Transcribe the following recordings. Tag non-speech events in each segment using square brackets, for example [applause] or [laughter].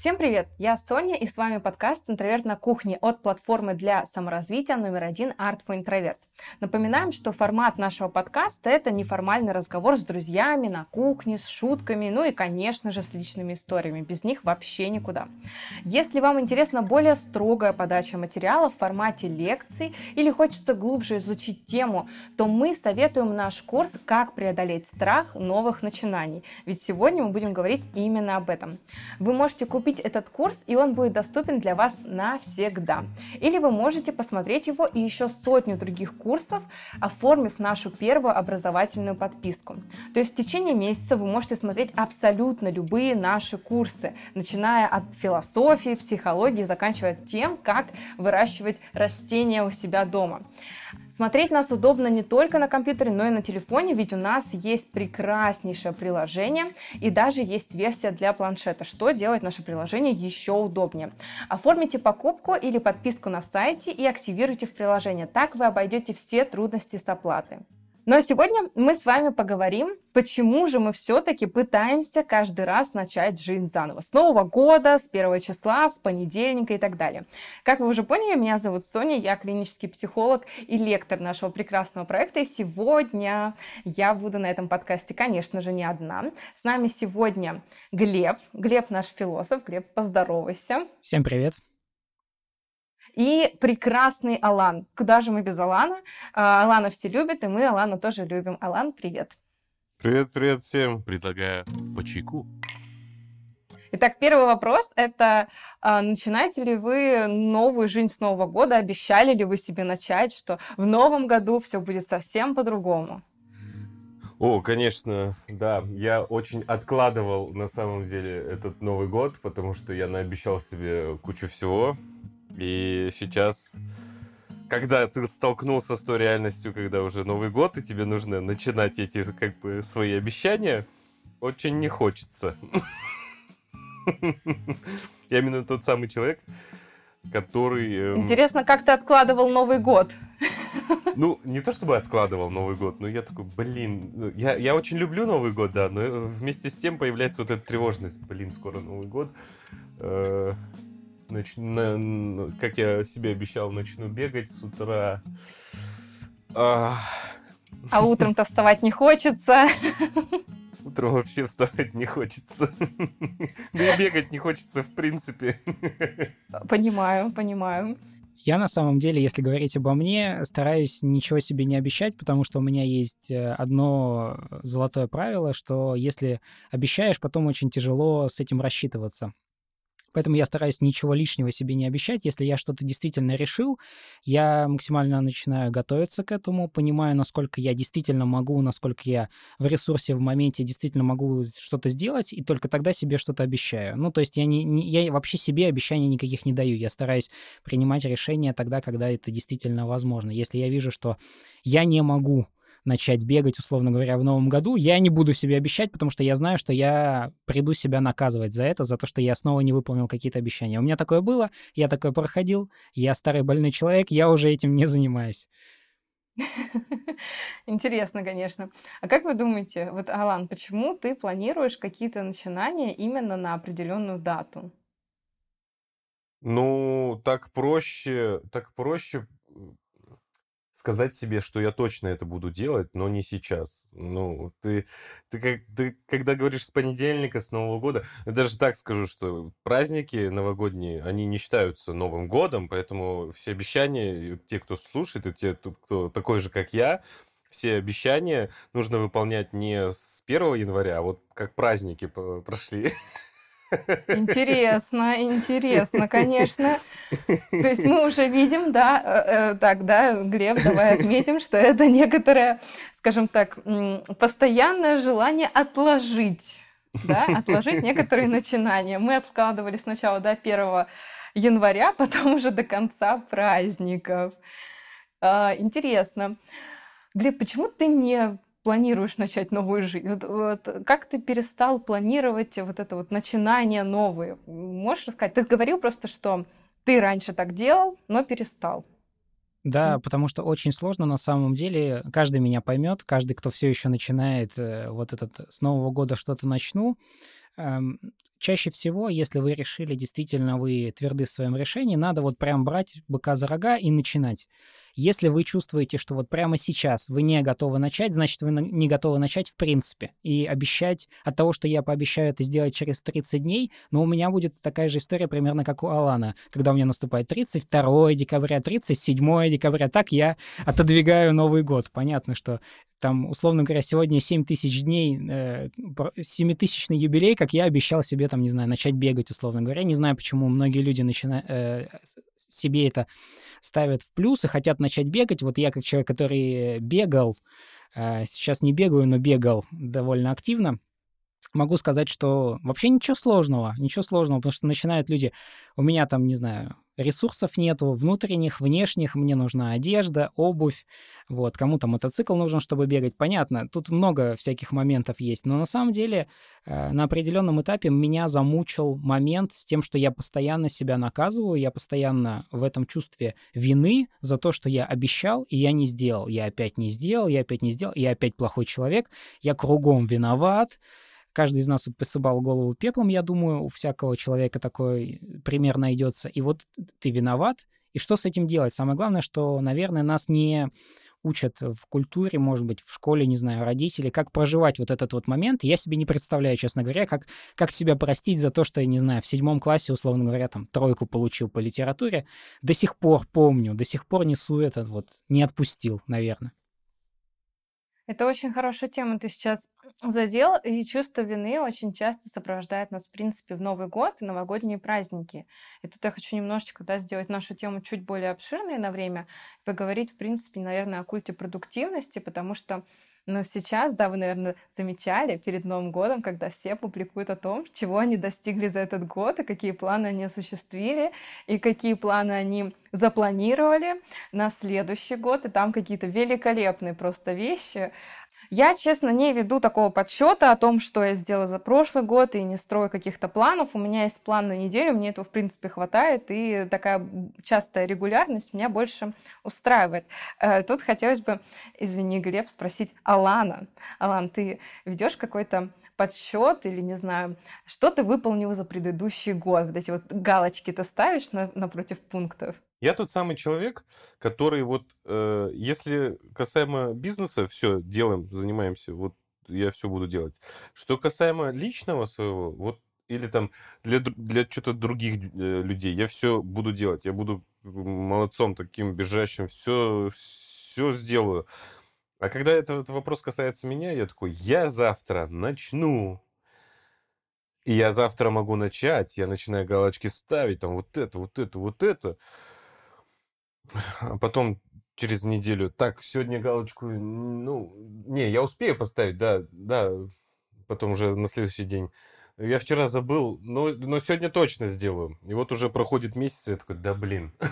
Всем привет! Я Соня, и с вами подкаст «Интроверт на кухне» от платформы для саморазвития номер один Art for Introvert. Напоминаем, что формат нашего подкаста – это неформальный разговор с друзьями на кухне, с шутками, ну и, конечно же, с личными историями. Без них вообще никуда. Если вам интересна более строгая подача материала в формате лекций или хочется глубже изучить тему, то мы советуем наш курс «Как преодолеть страх новых начинаний». Ведь сегодня мы будем говорить именно об этом. Вы можете купить купить этот курс, и он будет доступен для вас навсегда. Или вы можете посмотреть его и еще сотню других курсов, оформив нашу первую образовательную подписку. То есть в течение месяца вы можете смотреть абсолютно любые наши курсы, начиная от философии, психологии, заканчивая тем, как выращивать растения у себя дома. Смотреть нас удобно не только на компьютере, но и на телефоне, ведь у нас есть прекраснейшее приложение и даже есть версия для планшета, что делает наше приложение еще удобнее. Оформите покупку или подписку на сайте и активируйте в приложение. Так вы обойдете все трудности с оплатой. А сегодня мы с вами поговорим, почему же мы все-таки пытаемся каждый раз начать жизнь заново. С Нового года, с первого числа, с понедельника и так далее. Как вы уже поняли, меня зовут Соня, я клинический психолог и лектор нашего прекрасного проекта. И сегодня я буду на этом подкасте, конечно же, не одна. С нами сегодня Глеб. Глеб наш философ. Глеб, поздоровайся. Всем привет и прекрасный Алан. Куда же мы без Алана? А, Алана все любят, и мы Алана тоже любим. Алан, привет. Привет, привет всем. Предлагаю по чайку. Итак, первый вопрос – это а, начинаете ли вы новую жизнь с Нового года? Обещали ли вы себе начать, что в новом году все будет совсем по-другому? О, конечно, да. Я очень откладывал на самом деле этот Новый год, потому что я наобещал себе кучу всего. И сейчас, когда ты столкнулся с той реальностью, когда уже Новый год, и тебе нужно начинать эти как бы свои обещания, очень не хочется. Я именно тот самый человек, который... Эм, Интересно, как ты откладывал Новый год? [laughs] Ну, не то чтобы откладывал Новый год, но я такой, блин, ну, я, я очень люблю Новый год, да, но вместе с тем появляется вот эта тревожность, блин, скоро Новый год. Э, нач... на... как я себе обещал, начну бегать с утра. А, а утром-то вставать не хочется. Утром вообще вставать не хочется. Да и бегать не хочется в принципе. Понимаю, понимаю. Я на самом деле, если говорить обо мне, стараюсь ничего себе не обещать, потому что у меня есть э, одно золотое правило, что если обещаешь, потом очень тяжело с этим рассчитываться. Поэтому я стараюсь ничего лишнего себе не обещать. Если я что-то действительно решил, я максимально начинаю готовиться к этому, понимаю, насколько я действительно могу, насколько я в ресурсе в моменте действительно могу что-то сделать, и только тогда себе что-то обещаю. Ну, то есть я, не, не, я вообще себе обещаний никаких не даю. Я стараюсь принимать решения тогда, когда это действительно возможно. Если я вижу, что я не могу начать бегать, условно говоря, в новом году, я не буду себе обещать, потому что я знаю, что я приду себя наказывать за это, за то, что я снова не выполнил какие-то обещания. У меня такое было, я такое проходил, я старый больной человек, я уже этим не занимаюсь. [laughs] Интересно, конечно. А как вы думаете, вот, Алан, почему ты планируешь какие-то начинания именно на определенную дату? Ну, так проще, так проще сказать себе, что я точно это буду делать, но не сейчас. Ну, ты, ты, как, ты когда говоришь с понедельника, с Нового года, я даже так скажу, что праздники новогодние, они не считаются Новым годом, поэтому все обещания, те, кто слушает, и те, кто такой же, как я, все обещания нужно выполнять не с 1 января, а вот как праздники прошли. [laughs] Интересно, интересно, конечно. То есть мы уже видим, да, э, э, так, да, Глеб, давай отметим, что это некоторое, скажем так, постоянное желание отложить, да, отложить некоторые начинания. Мы откладывали сначала до 1 января, потом уже до конца праздников. А, интересно. Глеб, почему ты не планируешь начать новую жизнь? Вот, вот, как ты перестал планировать вот это вот начинание новые? Можешь рассказать? Ты говорил просто, что ты раньше так делал, но перестал. Да, mm. потому что очень сложно на самом деле. Каждый меня поймет, каждый, кто все еще начинает э, вот этот с Нового года что-то начну. Чаще всего, если вы решили, действительно вы тверды в своем решении, надо вот прям брать быка за рога и начинать. Если вы чувствуете, что вот прямо сейчас вы не готовы начать, значит, вы не готовы начать в принципе. И обещать от того, что я пообещаю это сделать через 30 дней, но у меня будет такая же история примерно как у Алана, когда у меня наступает 32 декабря, 37 декабря, так я отодвигаю Новый год. Понятно, что там, условно говоря, сегодня 7 тысяч дней, э, 7-тысячный юбилей, как я обещал себе, там, не знаю, начать бегать, условно говоря. Не знаю, почему многие люди начинают э, себе это ставят в плюс и хотят начать бегать. Вот я, как человек, который бегал, э, сейчас не бегаю, но бегал довольно активно, могу сказать, что вообще ничего сложного, ничего сложного, потому что начинают люди, у меня там, не знаю, ресурсов нету, внутренних, внешних, мне нужна одежда, обувь, вот, кому-то мотоцикл нужен, чтобы бегать, понятно, тут много всяких моментов есть, но на самом деле э, на определенном этапе меня замучил момент с тем, что я постоянно себя наказываю, я постоянно в этом чувстве вины за то, что я обещал, и я не сделал, я опять не сделал, я опять не сделал, я опять плохой человек, я кругом виноват, Каждый из нас тут посыпал голову пеплом, я думаю, у всякого человека такой пример найдется. И вот ты виноват, и что с этим делать? Самое главное, что, наверное, нас не учат в культуре, может быть, в школе, не знаю, родители, как проживать вот этот вот момент. Я себе не представляю, честно говоря, как, как себя простить за то, что, я не знаю, в седьмом классе, условно говоря, там, тройку получил по литературе. До сих пор помню, до сих пор несу этот вот, не отпустил, наверное. Это очень хорошая тема ты сейчас задел, и чувство вины очень часто сопровождает нас, в принципе, в Новый год и новогодние праздники. И тут я хочу немножечко да, сделать нашу тему чуть более обширной на время, поговорить, в принципе, наверное, о культе продуктивности, потому что но сейчас, да, вы, наверное, замечали перед Новым годом, когда все публикуют о том, чего они достигли за этот год, и какие планы они осуществили, и какие планы они запланировали на следующий год, и там какие-то великолепные просто вещи, я, честно, не веду такого подсчета о том, что я сделала за прошлый год, и не строю каких-то планов. У меня есть план на неделю, мне этого, в принципе, хватает, и такая частая регулярность меня больше устраивает. Э, тут хотелось бы, извини, Глеб, спросить Алана. Алан, ты ведешь какой-то подсчет или, не знаю, что ты выполнил за предыдущий год? Вот эти вот галочки ты ставишь на, напротив пунктов? Я тот самый человек, который вот, э, если касаемо бизнеса, все, делаем, занимаемся, вот я все буду делать. Что касаемо личного своего, вот или там для, для что-то других э, людей, я все буду делать. Я буду молодцом таким, бежащим, все, все сделаю. А когда этот вопрос касается меня, я такой, я завтра начну. И я завтра могу начать, я начинаю галочки ставить, там вот это, вот это, вот это. А потом через неделю, так, сегодня галочку, ну, не, я успею поставить, да, да, потом уже на следующий день. Я вчера забыл, но, но сегодня точно сделаю. И вот уже проходит месяц, и я такой, да блин. [laughs]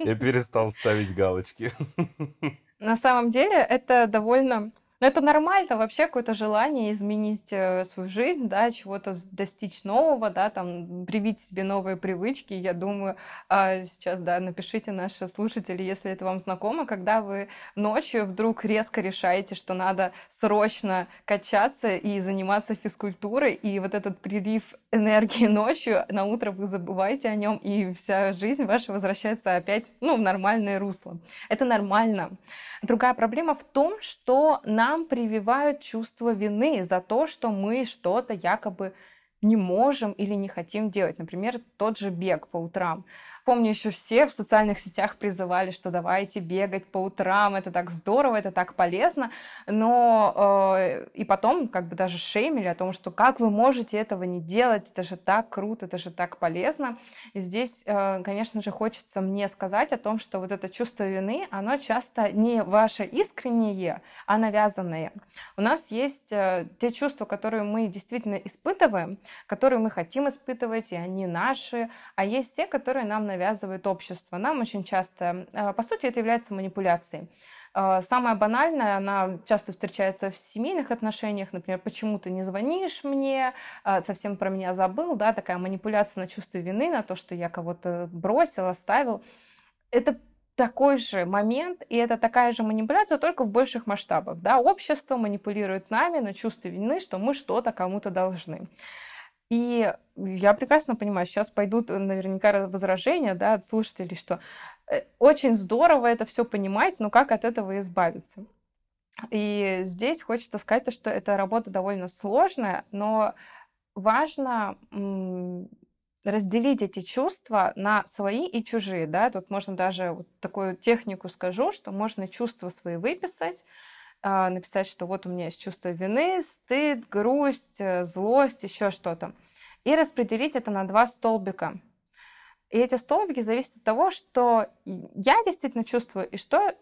Я перестал ставить галочки. На самом деле это довольно но это нормально, вообще какое-то желание изменить э, свою жизнь, да, чего-то достичь нового, да, там, привить себе новые привычки. Я думаю, э, сейчас, да, напишите наши слушатели, если это вам знакомо, когда вы ночью вдруг резко решаете, что надо срочно качаться и заниматься физкультурой, и вот этот прилив энергии [laughs] ночью, на утро вы забываете о нем, и вся жизнь ваша возвращается опять, ну, в нормальное русло. Это нормально. Другая проблема в том, что нам прививают чувство вины за то, что мы что-то якобы не можем или не хотим делать. Например, тот же бег по утрам помню, еще все в социальных сетях призывали, что давайте бегать по утрам, это так здорово, это так полезно, но э, и потом как бы даже шеймили о том, что как вы можете этого не делать, это же так круто, это же так полезно. И здесь, э, конечно же, хочется мне сказать о том, что вот это чувство вины, оно часто не ваше искреннее, а навязанное. У нас есть э, те чувства, которые мы действительно испытываем, которые мы хотим испытывать, и они наши, а есть те, которые нам, наверное, навязывает общество. Нам очень часто, э, по сути, это является манипуляцией. Э, самая банальная, она часто встречается в семейных отношениях, например, почему ты не звонишь мне, э, совсем про меня забыл, да, такая манипуляция на чувство вины, на то, что я кого-то бросил, оставил. Это такой же момент, и это такая же манипуляция, только в больших масштабах. Да? Общество манипулирует нами на чувство вины, что мы что-то кому-то должны. И я прекрасно понимаю, сейчас пойдут наверняка возражения да, от слушателей, что э, очень здорово это все понимать, но как от этого избавиться? И здесь хочется сказать, что эта работа довольно сложная, но важно разделить эти чувства на свои и чужие, да, тут можно даже вот такую технику скажу, что можно чувства свои выписать, написать, что вот у меня есть чувство вины, стыд, грусть, э, злость, еще что-то, и распределить это на два столбика. И эти столбики зависят от того, что я действительно чувствую и что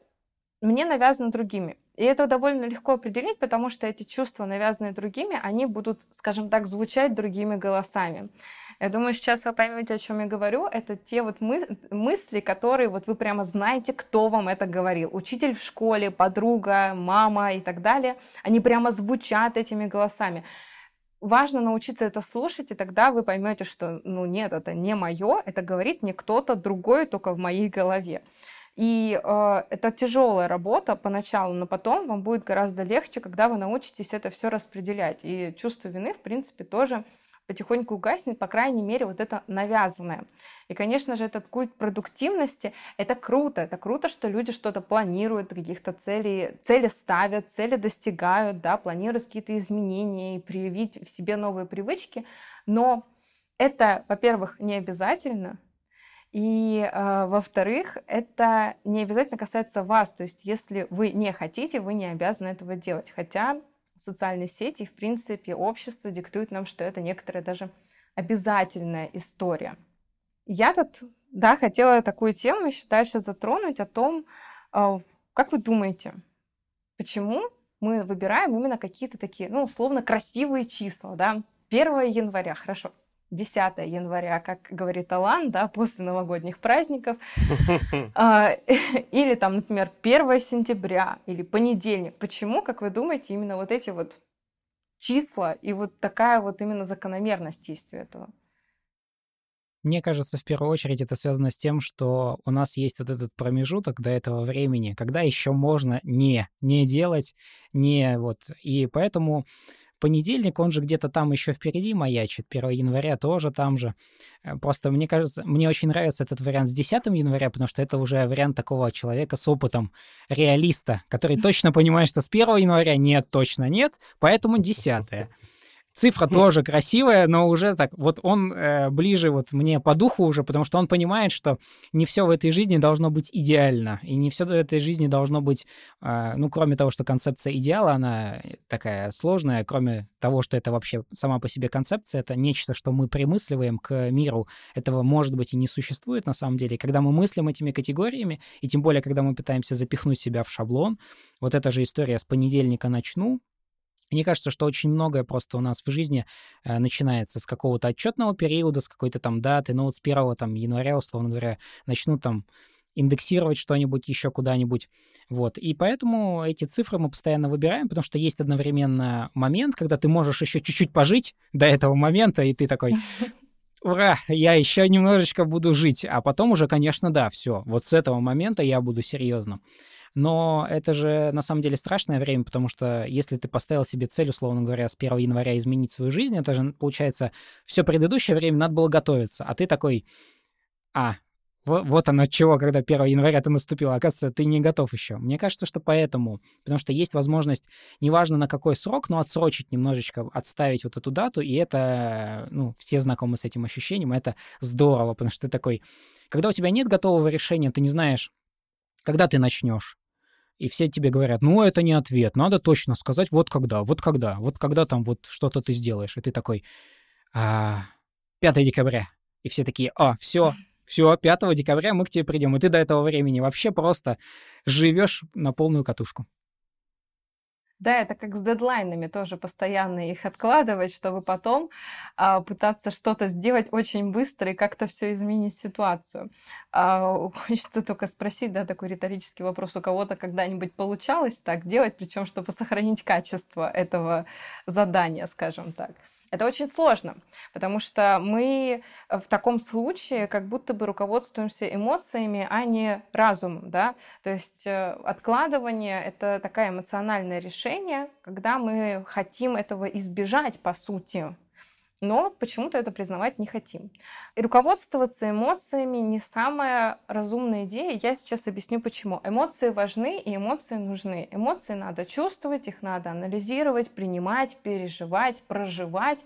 мне навязано другими. И это довольно легко определить, потому что эти чувства, навязанные другими, они будут, скажем так, звучать другими голосами. Я думаю, сейчас вы поймете, о чем я говорю. Это те вот мы, мысли, которые вот вы прямо знаете, кто вам это говорил. Учитель в школе, подруга, мама и так далее. Они прямо звучат этими голосами. Важно научиться это слушать, и тогда вы поймете, что, ну нет, это не мое, это говорит мне кто-то другой, только в моей голове. И э, это тяжелая работа поначалу, но потом вам будет гораздо легче, когда вы научитесь это все распределять. И чувство вины, в принципе, тоже потихоньку угаснет, по крайней мере, вот это навязанное. И, конечно же, этот культ продуктивности — это круто. Это круто, что люди что-то планируют, каких-то целей, цели ставят, цели достигают, да, планируют какие-то изменения и проявить в себе новые привычки. Но это, во-первых, не обязательно, и, э, во-вторых, это не обязательно касается вас. То есть, если вы не хотите, вы не обязаны этого делать. Хотя социальные сети и, в принципе, общество диктует нам, что это некоторая даже обязательная история. Я тут, да, хотела такую тему еще дальше затронуть о том, а, как вы думаете, почему мы выбираем именно какие-то такие, ну, условно, красивые числа, да? 1 января, хорошо, 10 января, как говорит Алан, да, после новогодних праздников, [laughs] а, [laughs] или там, например, 1 сентября или понедельник. Почему, как вы думаете, именно вот эти вот числа и вот такая вот именно закономерность есть у этого? Мне кажется, в первую очередь это связано с тем, что у нас есть вот этот промежуток до этого времени, когда еще можно не, не делать, не вот. И поэтому Понедельник, он же где-то там еще впереди маячит, 1 января тоже там же. Э, просто мне кажется, мне очень нравится этот вариант с 10 января, потому что это уже вариант такого человека с опытом, реалиста, который точно понимает, что с 1 января нет, точно нет, поэтому 10 Цифра тоже красивая, но уже так, вот он э, ближе вот мне по духу уже, потому что он понимает, что не все в этой жизни должно быть идеально, и не все в этой жизни должно быть, э, ну, кроме того, что концепция идеала, она такая сложная, кроме того, что это вообще сама по себе концепция, это нечто, что мы примысливаем к миру, этого, может быть, и не существует на самом деле. когда мы мыслим этими категориями, и тем более, когда мы пытаемся запихнуть себя в шаблон, вот эта же история с понедельника начну, мне кажется, что очень многое просто у нас в жизни э, начинается с какого-то отчетного периода, с какой-то там даты. Ну вот с 1 там, января, условно говоря, начнут там индексировать что-нибудь еще куда-нибудь. Вот. И поэтому эти цифры мы постоянно выбираем, потому что есть одновременно момент, когда ты можешь еще чуть-чуть пожить до этого момента, и ты такой, ура, я еще немножечко буду жить. А потом уже, конечно, да, все. Вот с этого момента я буду серьезным. Но это же на самом деле страшное время, потому что если ты поставил себе цель, условно говоря, с 1 января изменить свою жизнь, это же, получается, все предыдущее время надо было готовиться. А ты такой, а, вот, оно чего, когда 1 января ты наступил. Оказывается, ты не готов еще. Мне кажется, что поэтому. Потому что есть возможность, неважно на какой срок, но отсрочить немножечко, отставить вот эту дату. И это, ну, все знакомы с этим ощущением. Это здорово, потому что ты такой... Когда у тебя нет готового решения, ты не знаешь, когда ты начнешь и все тебе говорят, ну, это не ответ, надо точно сказать, вот когда, вот когда, вот когда там вот что-то ты сделаешь. И ты такой, а, 5 декабря. И все такие, а, все, все, 5 декабря мы к тебе придем. И ты до этого времени вообще просто живешь на полную катушку. Да, это как с дедлайнами, тоже постоянно их откладывать, чтобы потом а, пытаться что-то сделать очень быстро и как-то все изменить ситуацию. А, [laughs] хочется только спросить, да, такой риторический вопрос, у кого-то когда-нибудь получалось так делать, причем чтобы сохранить качество этого задания, скажем так. Это очень сложно, потому что мы в таком случае как будто бы руководствуемся эмоциями, а не разумом, да. То есть э, откладывание — это такое эмоциональное решение, когда мы хотим этого избежать, по сути, но почему-то это признавать не хотим. И руководствоваться эмоциями не самая разумная идея. Я сейчас объясню почему. Эмоции важны и эмоции нужны. Эмоции надо чувствовать, их надо анализировать, принимать, переживать, проживать.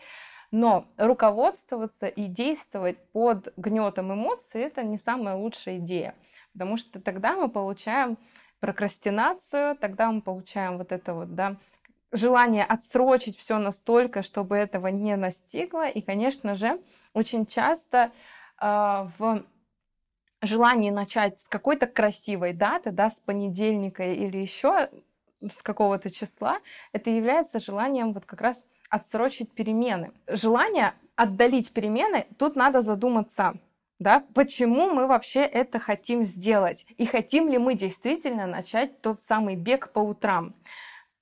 Но руководствоваться и действовать под гнетом эмоций это не самая лучшая идея. Потому что тогда мы получаем прокрастинацию, тогда мы получаем вот это вот, да, желание отсрочить все настолько, чтобы этого не настигло. И, конечно же, очень часто э, в желании начать с какой-то красивой даты, да, с понедельника или еще с какого-то числа, это является желанием вот как раз отсрочить перемены. Желание отдалить перемены, тут надо задуматься, да, почему мы вообще это хотим сделать и хотим ли мы действительно начать тот самый бег по утрам.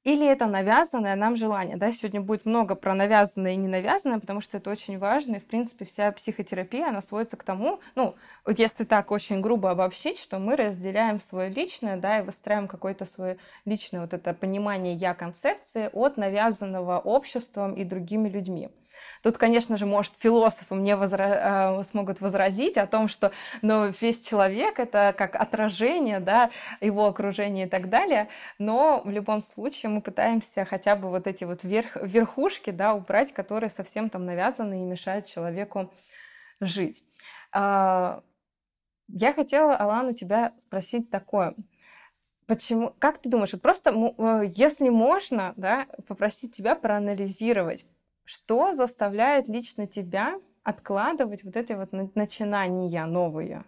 Или это навязанное нам желание. Да? Сегодня будет много про навязанное и ненавязанное, потому что это очень важно. И, в принципе, вся психотерапия, она сводится к тому, ну, вот если так очень грубо обобщить, что мы разделяем свое личное, да, и выстраиваем какое-то свое личное вот это понимание я-концепции от навязанного обществом и другими людьми. Тут, конечно же, может, философы мне возра... Э, смогут возразить о том, что ну, весь человек — это как отражение да, его окружения и так далее, но в любом случае мы пытаемся хотя бы вот эти вот верх... верхушки да, убрать, которые совсем там навязаны и мешают человеку жить. А, я хотела, Алан, у тебя спросить такое. Почему, как ты думаешь, вот просто, э, если можно, да, попросить тебя проанализировать, что заставляет лично тебя откладывать вот эти вот начинания новые?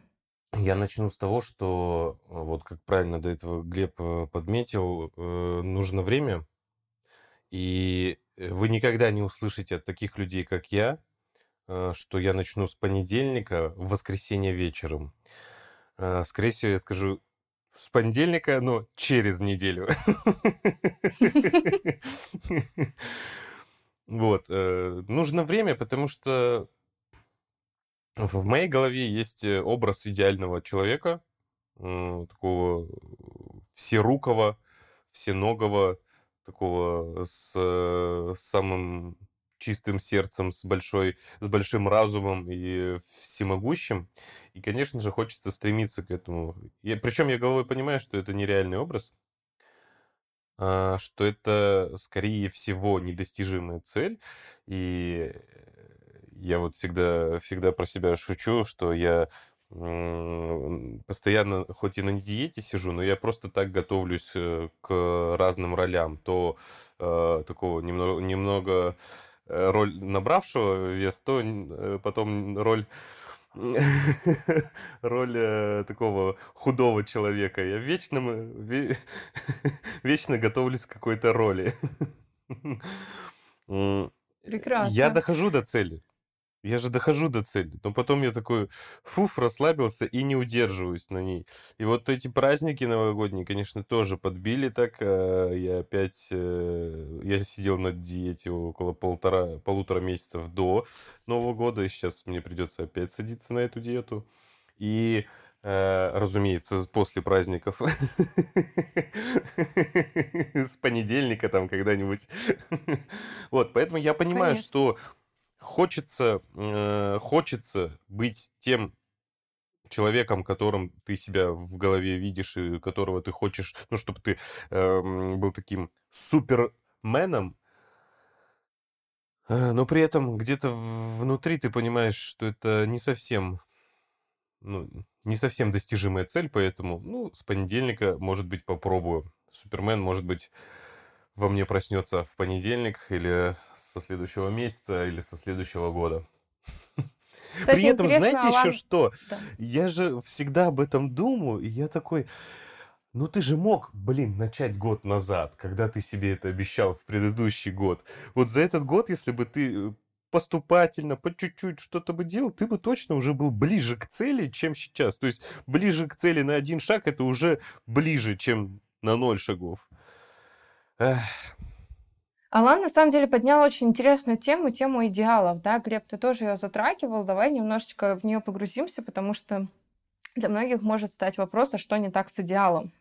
Я начну с того, что вот как правильно до этого Глеб э, подметил, э, нужно время, и вы никогда не услышите от таких людей, как я, э, что я начну с понедельника в воскресенье вечером. Скорее всего, я скажу с понедельника, но через неделю. [laughs] [laughs] [laughs] Вот. Э, нужно время, потому что в моей голове есть э, образ идеального человека, такого всерукого, всеногого, такого с э, самым чистым сердцем, с, большой, с большим разумом и всемогущим. И, конечно же, хочется стремиться к этому. Я, причем я головой понимаю, что это нереальный образ, а, что это, скорее всего, недостижимая цель. И я вот всегда, всегда про себя шучу, что я постоянно, хоть и на диете сижу, но я просто так готовлюсь э, к разным ролям. То э, такого немного, немного э, роль набравшего вес, то э, потом роль [laughs] роль э, такого худого человека. Я вечно, ве, [laughs] вечно готовлюсь к какой-то роли. [laughs] Прекрасно. Я дохожу до цели. Я же дохожу до цели, но потом я такой, фуф, расслабился и не удерживаюсь на ней. И вот эти праздники новогодние, конечно, тоже подбили так. Э, я опять, э, я сидел на диете около полтора, полутора месяцев до Нового года, и сейчас мне придется опять садиться на эту диету. И э, разумеется, после праздников. [laughs] С понедельника там когда-нибудь. [laughs] Вот, поэтому я понимаю, что хочется, э, хочется быть тем человеком, которым ты себя в голове видишь и которого ты хочешь, ну, чтобы ты э, был таким суперменом, э, но при этом где-то внутри ты понимаешь, что это не совсем, ну, не совсем достижимая цель, поэтому, ну, с понедельника, может быть, попробую. Супермен, может быть, во мне проснется в понедельник или со следующего месяца или со следующего года. [laughs] Кстати, При этом, знаете Алан... еще что? Да. Я же всегда об этом думаю, и я такой, ну ты же мог, блин, начать год назад, когда ты себе это обещал в предыдущий год. Вот за этот год, если бы ты э, поступательно, по чуть-чуть что-то бы делал, ты бы точно уже был ближе к цели, чем сейчас. То есть ближе к цели на один шаг, это уже ближе, чем на ноль шагов. Алан на самом деле поднял очень интересную тему, тему идеалов. Да, Глеб, ты тоже ее затрагивал. Давай немножечко в нее погрузимся, потому что для многих может стать вопрос, а что не так с идеалом?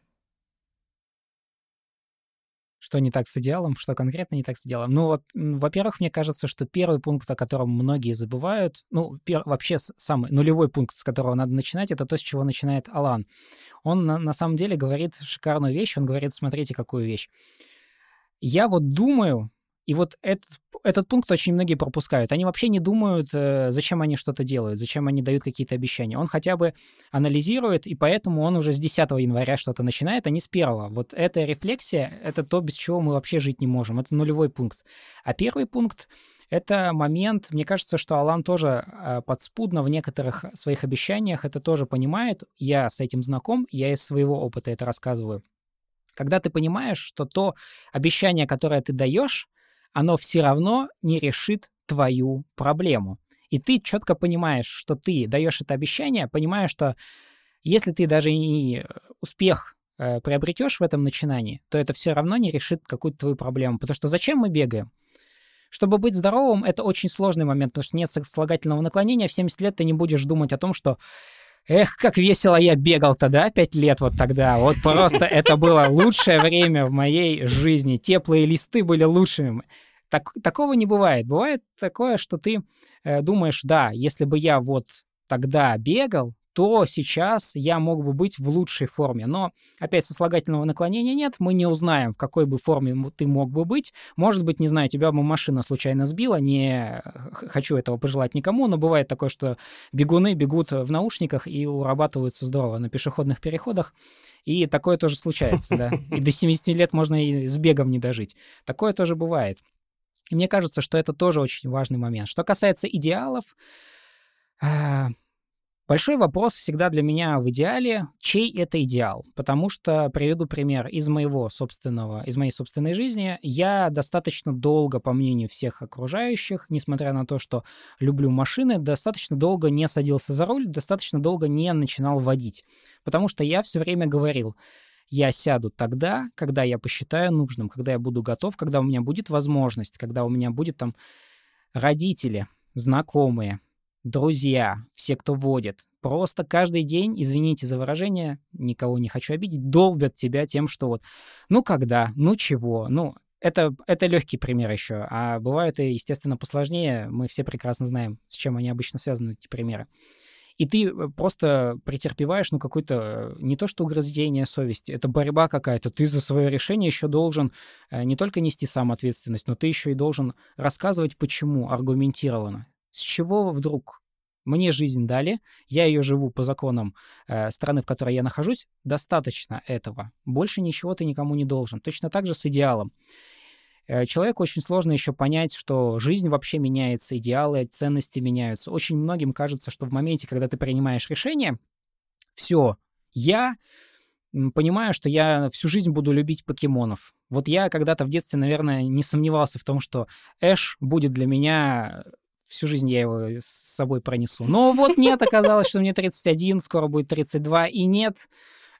Что не так с идеалом, что конкретно не так с идеалом? Ну, во-первых, мне кажется, что первый пункт, о котором многие забывают, ну, пер, вообще самый нулевой пункт, с которого надо начинать, это то, с чего начинает Алан. Он на, на самом деле говорит шикарную вещь, он говорит, смотрите, какую вещь. Я вот думаю, и вот этот, этот пункт очень многие пропускают. Они вообще не думают, э, зачем они что-то делают, зачем они дают какие-то обещания. Он хотя бы анализирует, и поэтому он уже с 10 января что-то начинает, а не с 1. Вот эта рефлексия — это то, без чего мы вообще жить не можем. Это нулевой пункт. А первый пункт — это момент, мне кажется, что Алан тоже э, подспудно в некоторых своих обещаниях это тоже понимает. Я с этим знаком, я из своего опыта это рассказываю. Когда ты понимаешь, что то обещание, которое ты даешь, оно все равно не решит твою проблему. И ты четко понимаешь, что ты даешь это обещание, понимая, что если ты даже и успех э, приобретешь в этом начинании, то это все равно не решит какую-то твою проблему. Потому что зачем мы бегаем? Чтобы быть здоровым, это очень сложный момент, потому что нет слагательного наклонения. В 70 лет ты не будешь думать о том, что Эх, как весело я бегал тогда, пять лет вот тогда. Вот просто это было лучшее время в моей жизни. Теплые листы были лучшими. Так, такого не бывает. Бывает такое, что ты э, думаешь, да, если бы я вот тогда бегал, то сейчас я мог бы быть в лучшей форме. Но, опять, сослагательного наклонения нет, мы не узнаем, в какой бы форме ты мог бы быть. Может быть, не знаю, тебя бы машина случайно сбила, не хочу этого пожелать никому, но бывает такое, что бегуны бегут в наушниках и урабатываются здорово на пешеходных переходах. И такое тоже случается, да. [laughs] И до 70 лет можно и с бегом не дожить. Такое тоже бывает. И мне кажется, что это тоже очень важный момент. Что касается идеалов, а, Большой вопрос всегда для меня в идеале, чей это идеал? Потому что, приведу пример из моего собственного, из моей собственной жизни. Я достаточно долго, по мнению всех окружающих, несмотря на то, что люблю машины, достаточно долго не садился за руль, достаточно долго не начинал водить. Потому что я все время говорил, я сяду тогда, когда я посчитаю нужным, когда я буду готов, когда у меня будет возможность, когда у меня будет там родители, знакомые, друзья, все, кто водит, просто каждый день, извините за выражение, никого не хочу обидеть, долбят тебя тем, что вот, ну когда, ну чего, ну это, это легкий пример еще, а бывают и, естественно, посложнее, мы все прекрасно знаем, с чем они обычно связаны, эти примеры. И ты э, просто претерпеваешь, ну, какое-то не то что угрызение совести, это борьба какая-то. Ты за свое решение еще должен э, не только нести сам ответственность, но ты еще и должен рассказывать, почему, аргументированно. С чего вдруг мне жизнь дали, я ее живу по законам э, страны, в которой я нахожусь, достаточно этого. Больше ничего ты никому не должен. Точно так же с идеалом. Э, человеку очень сложно еще понять, что жизнь вообще меняется, идеалы, ценности меняются. Очень многим кажется, что в моменте, когда ты принимаешь решение, все, я понимаю, что я всю жизнь буду любить покемонов. Вот я когда-то в детстве, наверное, не сомневался в том, что Эш будет для меня всю жизнь я его с собой пронесу. Но вот нет, оказалось, что мне 31, скоро будет 32, и нет,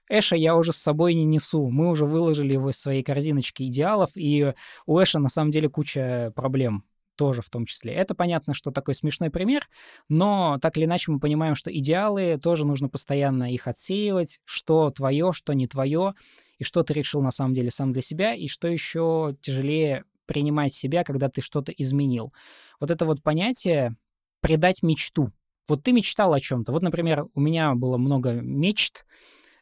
Эша я уже с собой не несу. Мы уже выложили его из своей корзиночки идеалов, и у Эша на самом деле куча проблем тоже в том числе. Это понятно, что такой смешной пример, но так или иначе мы понимаем, что идеалы тоже нужно постоянно их отсеивать, что твое, что не твое, и что ты решил на самом деле сам для себя, и что еще тяжелее принимать себя, когда ты что-то изменил. Вот это вот понятие «предать мечту». Вот ты мечтал о чем-то. Вот, например, у меня было много мечт,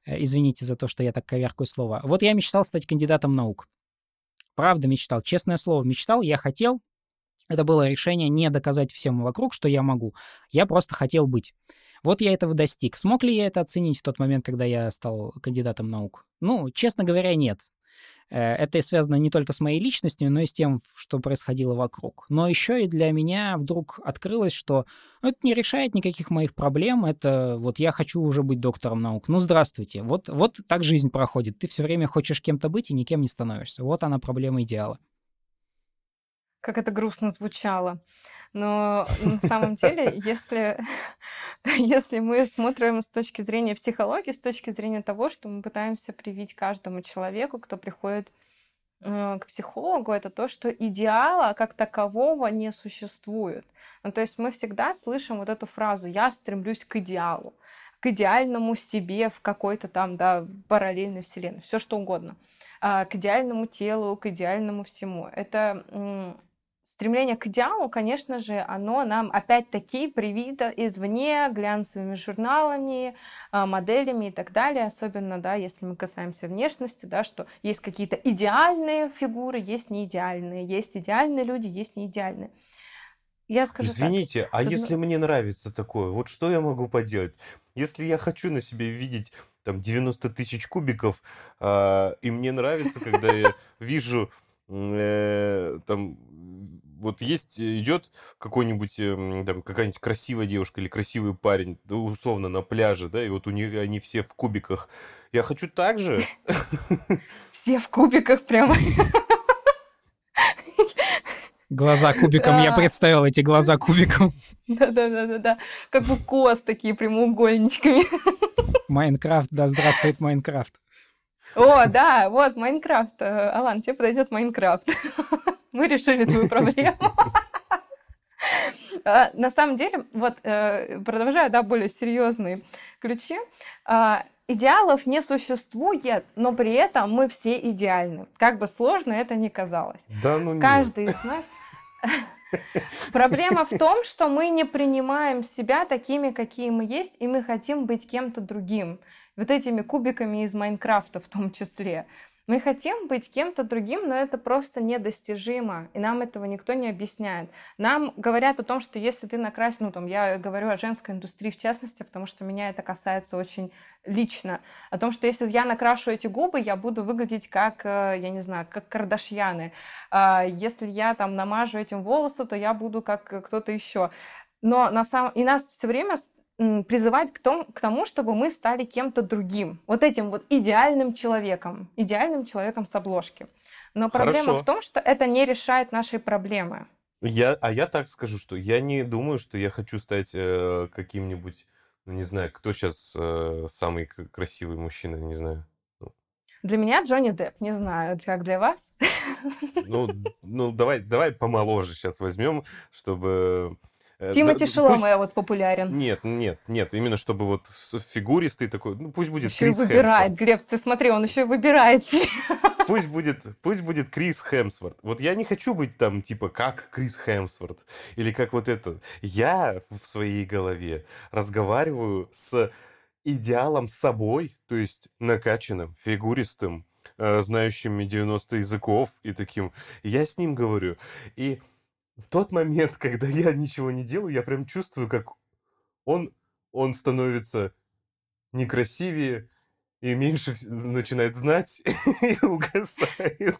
э, извините за то, что я так коверкую слово. Вот я мечтал стать кандидатом наук. Правда мечтал, честное слово, мечтал, я хотел. Это было решение не доказать всем вокруг, что я могу. Я просто хотел быть. Вот я этого достиг. Смог ли я это оценить в тот момент, когда я стал кандидатом наук? Ну, честно говоря, нет. Э, это связано не только с моей личностью, но и с тем, что происходило вокруг. Но еще и для меня вдруг открылось, что ну, это не решает никаких моих проблем, это вот я хочу уже быть доктором наук. Ну, здравствуйте. Вот, вот так жизнь проходит. Ты все время хочешь кем-то быть и никем не становишься. Вот она проблема идеала. Как это грустно звучало. Но на самом деле, если, [laughs] если мы смотрим с точки зрения психологии, с точки зрения того, что мы пытаемся привить каждому человеку, кто приходит э, к психологу, это то, что идеала как такового не существует. Ну, то есть мы всегда слышим вот эту фразу «я стремлюсь к идеалу», к идеальному себе в какой-то там, да, параллельной вселенной, все что угодно, а, к идеальному телу, к идеальному всему. Это стремление к идеалу, конечно же, оно нам опять-таки привито извне глянцевыми журналами, а, моделями и так далее, особенно, да, если мы касаемся внешности, да, что есть какие-то идеальные фигуры, есть неидеальные, есть идеальные люди, есть неидеальные. Я скажу Извините, так, а одной... если мне нравится такое, вот что я могу поделать? Если я хочу на себе видеть там 90 тысяч кубиков, э, и мне нравится, когда я [laughs] вижу э, там вот есть, идет какой-нибудь, э, там, какая-нибудь красивая девушка или красивый парень, да, условно, на пляже, да, и вот у них они все в кубиках. Я хочу так же. [laughs] Все в кубиках прямо. Глаза кубиком, я представил эти глаза кубиком. Да-да-да-да-да, как бы глаз такие прямоугольничками. Minecraft, да здравствует Minecraft. О, да, вот Minecraft. Э, Алан, тебе подойдет Minecraft. Мы решили твою проблему. А, на самом деле, вот э, продолжая, да, более серьезные ключи, а, идеалов не существует, но при этом мы все идеальны. Как бы сложно это ни казалось. Да, ну Каждый нет. из нас [laughs] Проблема в том, что мы не принимаем себя такими, какие мы есть, и мы хотим быть кем-то другим. Вот этими кубиками из Майнкрафта в том числе. Мы хотим быть кем-то другим, но это просто недостижимо, и нам этого никто не объясняет. Нам говорят о том, что если ты накрасишь, ну там я говорю о женской индустрии в частности, потому что меня это касается очень лично, о том, что если я накрашу эти губы, я буду выглядеть как, э, я не знаю, как Кардашьяны. А если я там намажу этим волосы, то я буду как кто-то еще. Но на самом... И нас все время призывать к, том, к тому, чтобы мы стали кем-то другим, вот этим вот идеальным человеком, идеальным человеком с обложки. Но проблема Хорошо. в том, что это не решает нашей проблемы. Я, а я так скажу, что я не думаю, что я хочу стать э, каким-нибудь, ну не знаю, кто сейчас э, самый красивый мужчина, не знаю. Ну. Для меня Джонни Депп, не знаю, как для вас. Ну, ну давай, давай помоложе сейчас возьмем, чтобы Тимати да, Шаломе пусть... вот популярен. Нет, нет, нет, именно чтобы вот фигуристый такой, ну пусть будет еще Крис выбирает, Хемсворт. Глеб, ты смотри, он еще и выбирает Пусть будет, пусть будет Крис Хемсворт. Вот я не хочу быть там типа как Крис Хемсворт или как вот это. Я в своей голове разговариваю с идеалом собой, то есть накачанным, фигуристым, э, знающим 90 языков и таким. Я с ним говорю. И в тот момент, когда я ничего не делаю, я прям чувствую, как он, он становится некрасивее и меньше начинает знать [laughs] и угасает.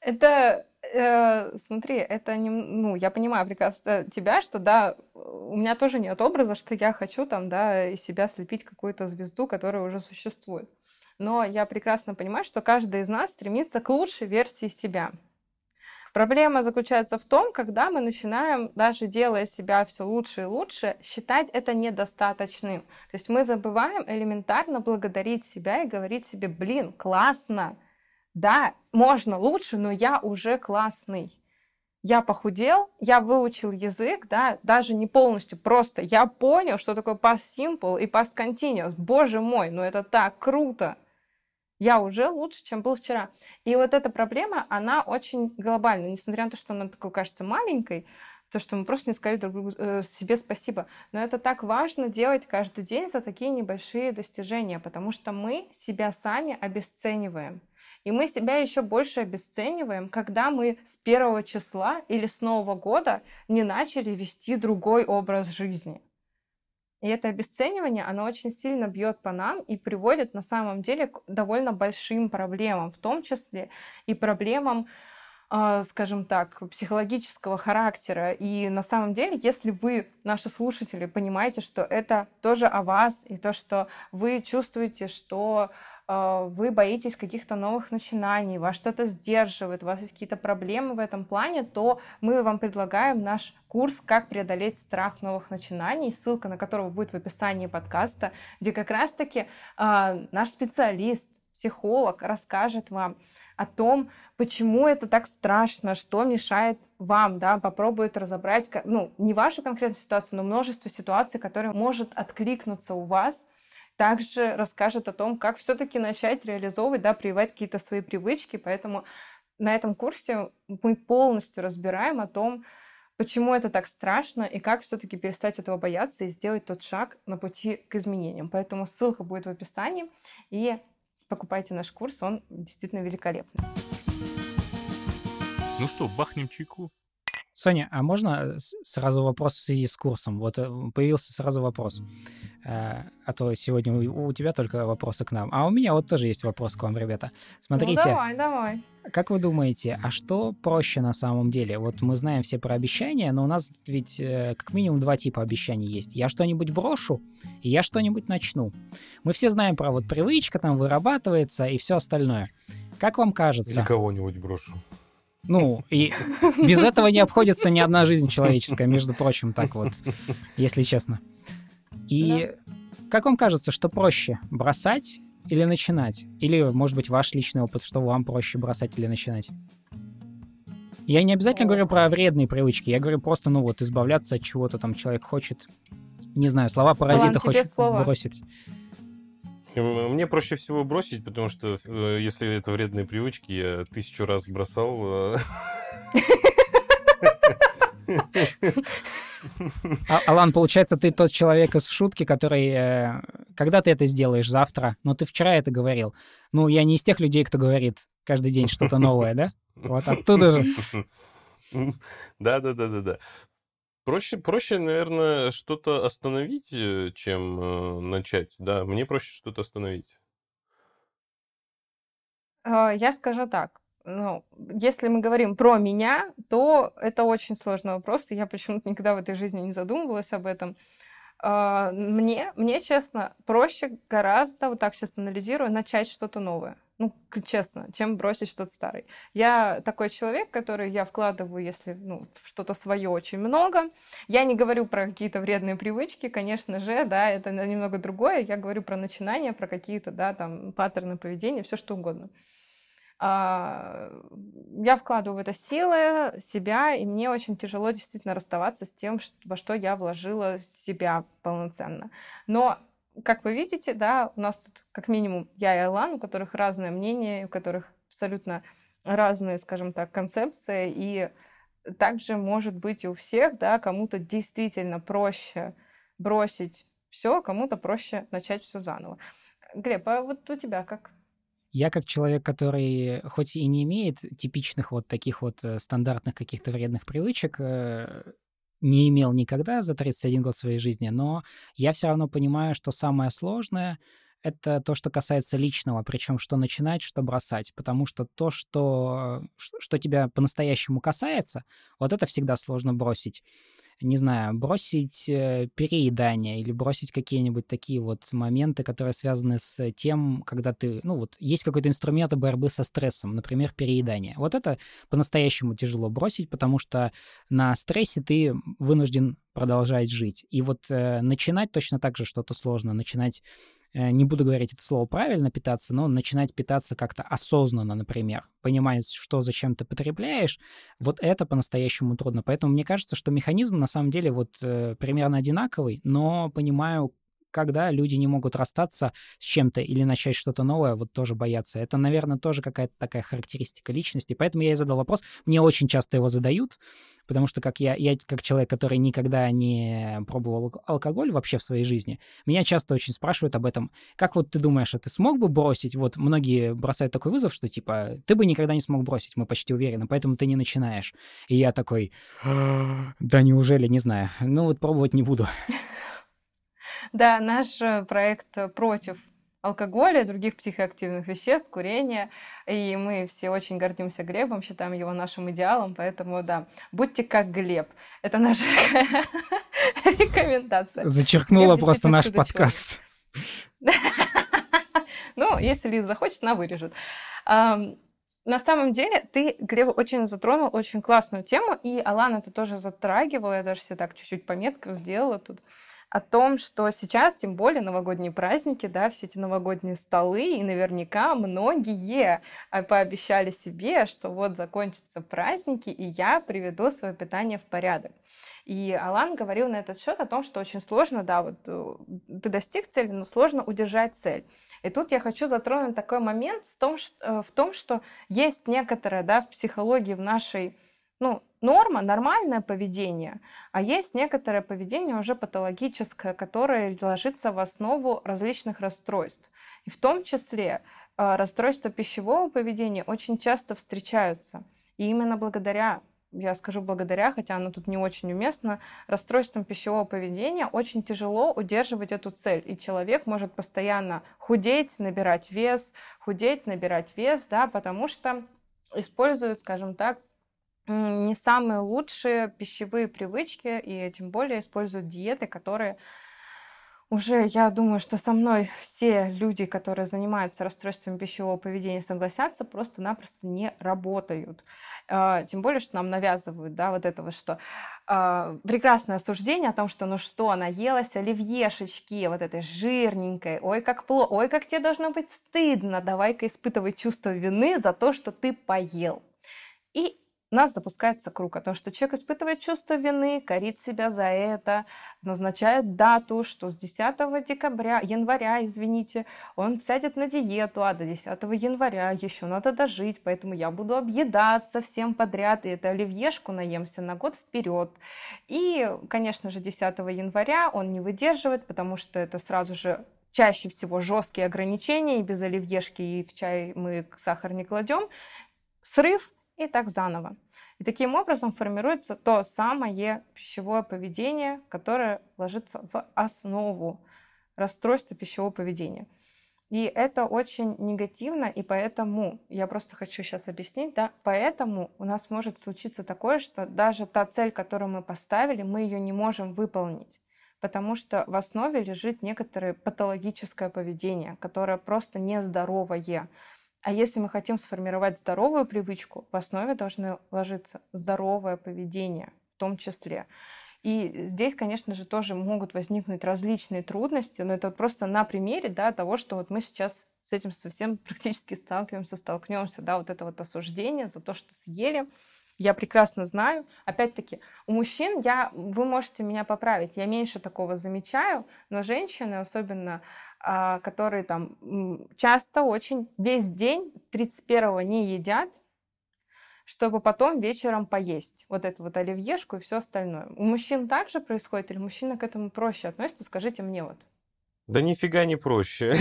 Это, э, смотри, это не, ну, я понимаю прекрасно тебя, что да, у меня тоже нет образа, что я хочу там, да, из себя слепить какую-то звезду, которая уже существует но я прекрасно понимаю, что каждый из нас стремится к лучшей версии себя. Проблема заключается в том, когда мы начинаем, даже делая себя все лучше и лучше, считать это недостаточным. То есть мы забываем элементарно благодарить себя и говорить себе, блин, классно, да, можно лучше, но я уже классный. Я похудел, я выучил язык, да, даже не полностью, просто я понял, что такое past simple и past continuous. Боже мой, ну это так круто я уже лучше, чем был вчера. И вот эта проблема, она очень глобальна, несмотря на то, что она такой кажется маленькой, то, что мы просто не сказали друг другу э, себе спасибо. Но это так важно делать каждый день за такие небольшие достижения, потому что мы себя сами обесцениваем. И мы себя еще больше обесцениваем, когда мы с первого числа или с Нового года не начали вести другой образ жизни. И это обесценивание, оно очень сильно бьет по нам и приводит на самом деле к довольно большим проблемам, в том числе и проблемам, а, скажем так, психологического характера. И на самом деле, если вы, наши слушатели, понимаете, что это тоже о вас, и то, что вы чувствуете, что вы боитесь каких-то новых начинаний, вас что-то сдерживает, у вас есть какие-то проблемы в этом плане, то мы вам предлагаем наш курс «Как преодолеть страх новых начинаний», ссылка на которого будет в описании подкаста, где как раз-таки э, наш специалист, психолог расскажет вам о том, почему это так страшно, что мешает вам, да, попробует разобрать, ну, не вашу конкретную ситуацию, но множество ситуаций, которые может откликнуться у вас, также расскажет о том, как все-таки начать реализовывать, да, прививать какие-то свои привычки. Поэтому на этом курсе мы полностью разбираем о том, почему это так страшно и как все-таки перестать этого бояться и сделать тот шаг на пути к изменениям. Поэтому ссылка будет в описании и покупайте наш курс, он действительно великолепный. Ну что, бахнем чайку? Соня, а можно сразу вопрос в связи с курсом? Вот э, появился сразу вопрос. Э, а то сегодня у тебя только вопросы к нам. А у меня вот тоже есть вопрос к вам, ребята. Смотрите. Ну, давай, давай. Как вы думаете, а что проще на самом деле? Вот мы знаем все про обещания, но у нас ведь э, как минимум два типа обещаний есть. Я что-нибудь брошу, и я что-нибудь начну. Мы все знаем про вот привычка там вырабатывается и все остальное. Как вам кажется? Или кого-нибудь брошу. Ну, и без этого не обходится ни одна жизнь человеческая, между прочим, так вот, если честно. И да. как вам кажется, что проще, бросать или начинать? Или, может быть, ваш личный опыт, что вам проще бросать или начинать? Я не обязательно говорю про вредные привычки, я говорю просто, ну вот, избавляться от чего-то там человек хочет, не знаю, слова паразита хочет слово. бросить. Мне проще всего бросить, потому что э, если это вредные привычки, я тысячу раз бросал. Э. А, Алан, получается, ты тот человек из шутки, который... Э, когда ты это сделаешь? Завтра? Но ты вчера это говорил. Ну, я не из тех людей, кто говорит каждый день что-то новое, да? Вот оттуда же. [laughs] Да-да-да-да-да. Проще, проще, наверное, что-то остановить, э, чем э, начать. Да, мне проще что-то остановить. А, я скажу так. Ну, если мы говорим про меня, то это очень сложный вопрос, и я почему-то никогда в этой жизни не задумывалась об этом. А, мне, мне, честно, проще гораздо, вот так сейчас анализирую, начать что-то новое ну, честно, чем бросить что-то старое. Я такой человек, который я вкладываю, если ну, что-то свое очень много. Я не говорю про какие-то вредные привычки, конечно же, да, это немного другое. Я говорю про начинания, про какие-то, да, там, паттерны поведения, все что угодно. А, я вкладываю в это силы, себя, и мне очень тяжело действительно расставаться с тем, во что я вложила себя полноценно. Но как вы видите, да, у нас тут как минимум я и Алан, у которых разное мнение, у которых абсолютно разные, скажем так, концепции, и также может быть у всех, да, кому-то действительно проще бросить все, кому-то проще начать все заново. Глеб, а вот у тебя как? Я как человек, который хоть и не имеет типичных вот таких вот э, стандартных каких-то вредных привычек, э, не имел никогда за 31 год своей жизни, но я все равно понимаю, что самое сложное — это то, что касается личного, причем что начинать, что бросать, потому что то, что, что тебя по-настоящему касается, вот это всегда сложно бросить не знаю, бросить э, переедание или бросить какие-нибудь такие вот моменты, которые связаны с тем, когда ты, ну вот, есть какой-то инструмент борьбы со стрессом, например, переедание. Вот это по-настоящему тяжело бросить, потому что на стрессе ты вынужден продолжать жить. И вот э, начинать точно так же что-то сложно. Начинать Э, не буду говорить это слово правильно питаться, но начинать питаться как-то осознанно, например, понимать, что зачем ты потребляешь, вот это по-настоящему трудно. Поэтому мне кажется, что механизм на самом деле вот э, примерно одинаковый, но понимаю, когда люди не могут расстаться с чем-то или начать что-то новое, вот тоже боятся. Это, наверное, тоже какая-то такая характеристика личности. Поэтому я и задал вопрос. Мне очень часто его задают, потому что как я, я как человек, который никогда не пробовал алкоголь вообще в своей жизни, меня часто очень спрашивают об этом. Как вот ты думаешь, а ты смог бы бросить? Вот многие бросают такой вызов, что типа ты бы никогда не смог бросить, мы почти уверены, поэтому ты не начинаешь. И я такой, да неужели, не знаю. Ну вот пробовать не буду. [laughs] Да, наш э, проект э, против алкоголя, других психоактивных веществ, курения. И мы все очень гордимся Глебом, считаем его нашим идеалом, поэтому да, будьте как Глеб. Это наша [laughs] рекомендация. Зачеркнула просто наш подкаст. [laughs] Ну, если Лиза захочет, она вырежет. На самом деле, ты, Глеб, очень затронул очень классную тему, и Алана это тоже затрагивала, я даже себе так чуть-чуть пометку сделала тут о том, что сейчас, тем более новогодние праздники, да, все эти новогодние столы, и наверняка многие а, пообещали себе, что вот закончатся праздники, и я приведу свое питание в порядок. И Алан говорил на этот счет о том, что очень сложно, да, вот э, ты достиг цели, но сложно удержать цель. И тут я хочу затронуть такой момент в том, что, э, в том, что есть некоторая, да, в психологии в нашей ну, норма, нормальное поведение, а есть некоторое поведение уже патологическое, которое ложится в основу различных расстройств. И в том числе а, расстройства пищевого поведения очень часто встречаются. И именно благодаря, я скажу благодаря, хотя оно тут не очень уместно, расстройствам пищевого поведения очень тяжело удерживать эту цель. И человек может постоянно худеть, набирать вес, худеть, набирать вес, да, потому что используют, скажем так, не самые лучшие пищевые привычки, и тем более используют диеты, которые уже, я думаю, что со мной все люди, которые занимаются расстройствами пищевого поведения, согласятся, просто-напросто не работают. А, тем более, что нам навязывают, да, вот этого, что э, прекрасное осуждение о том, что ну что, она елась оливьешечки, вот этой жирненькой, ой, как плохо, ой, как тебе должно быть стыдно, давай-ка испытывай чувство вины за то, что ты поел. И у нас запускается круг о том, что человек испытывает чувство вины, корит себя за это, назначает дату, что с 10 декабря, января, извините, он сядет на диету, а до 10 января еще надо дожить, поэтому я буду объедаться всем подряд, и это оливьешку наемся на год вперед. И, конечно же, 10 января он не выдерживает, потому что это сразу же чаще всего жесткие ограничения, и без оливьешки и в чай мы сахар не кладем. Срыв, и так заново. Таким образом формируется то самое пищевое поведение, которое ложится в основу расстройства пищевого поведения. И это очень негативно, и поэтому, я просто хочу сейчас объяснить, да, поэтому у нас может случиться такое, что даже та цель, которую мы поставили, мы ее не можем выполнить, потому что в основе лежит некоторое патологическое поведение, которое просто нездоровое. А если мы хотим сформировать здоровую привычку, в основе должны ложиться здоровое поведение в том числе. И здесь, конечно же, тоже могут возникнуть различные трудности, но это вот просто на примере да, того, что вот мы сейчас с этим совсем практически сталкиваемся, столкнемся, да, вот это вот осуждение за то, что съели. Я прекрасно знаю. Опять-таки, у мужчин я, вы можете меня поправить, я меньше такого замечаю, но женщины, особенно которые там часто очень весь день 31-го не едят, чтобы потом вечером поесть вот эту вот оливьешку и все остальное. У мужчин также происходит или мужчины к этому проще относятся? Скажите мне вот. Да нифига не проще.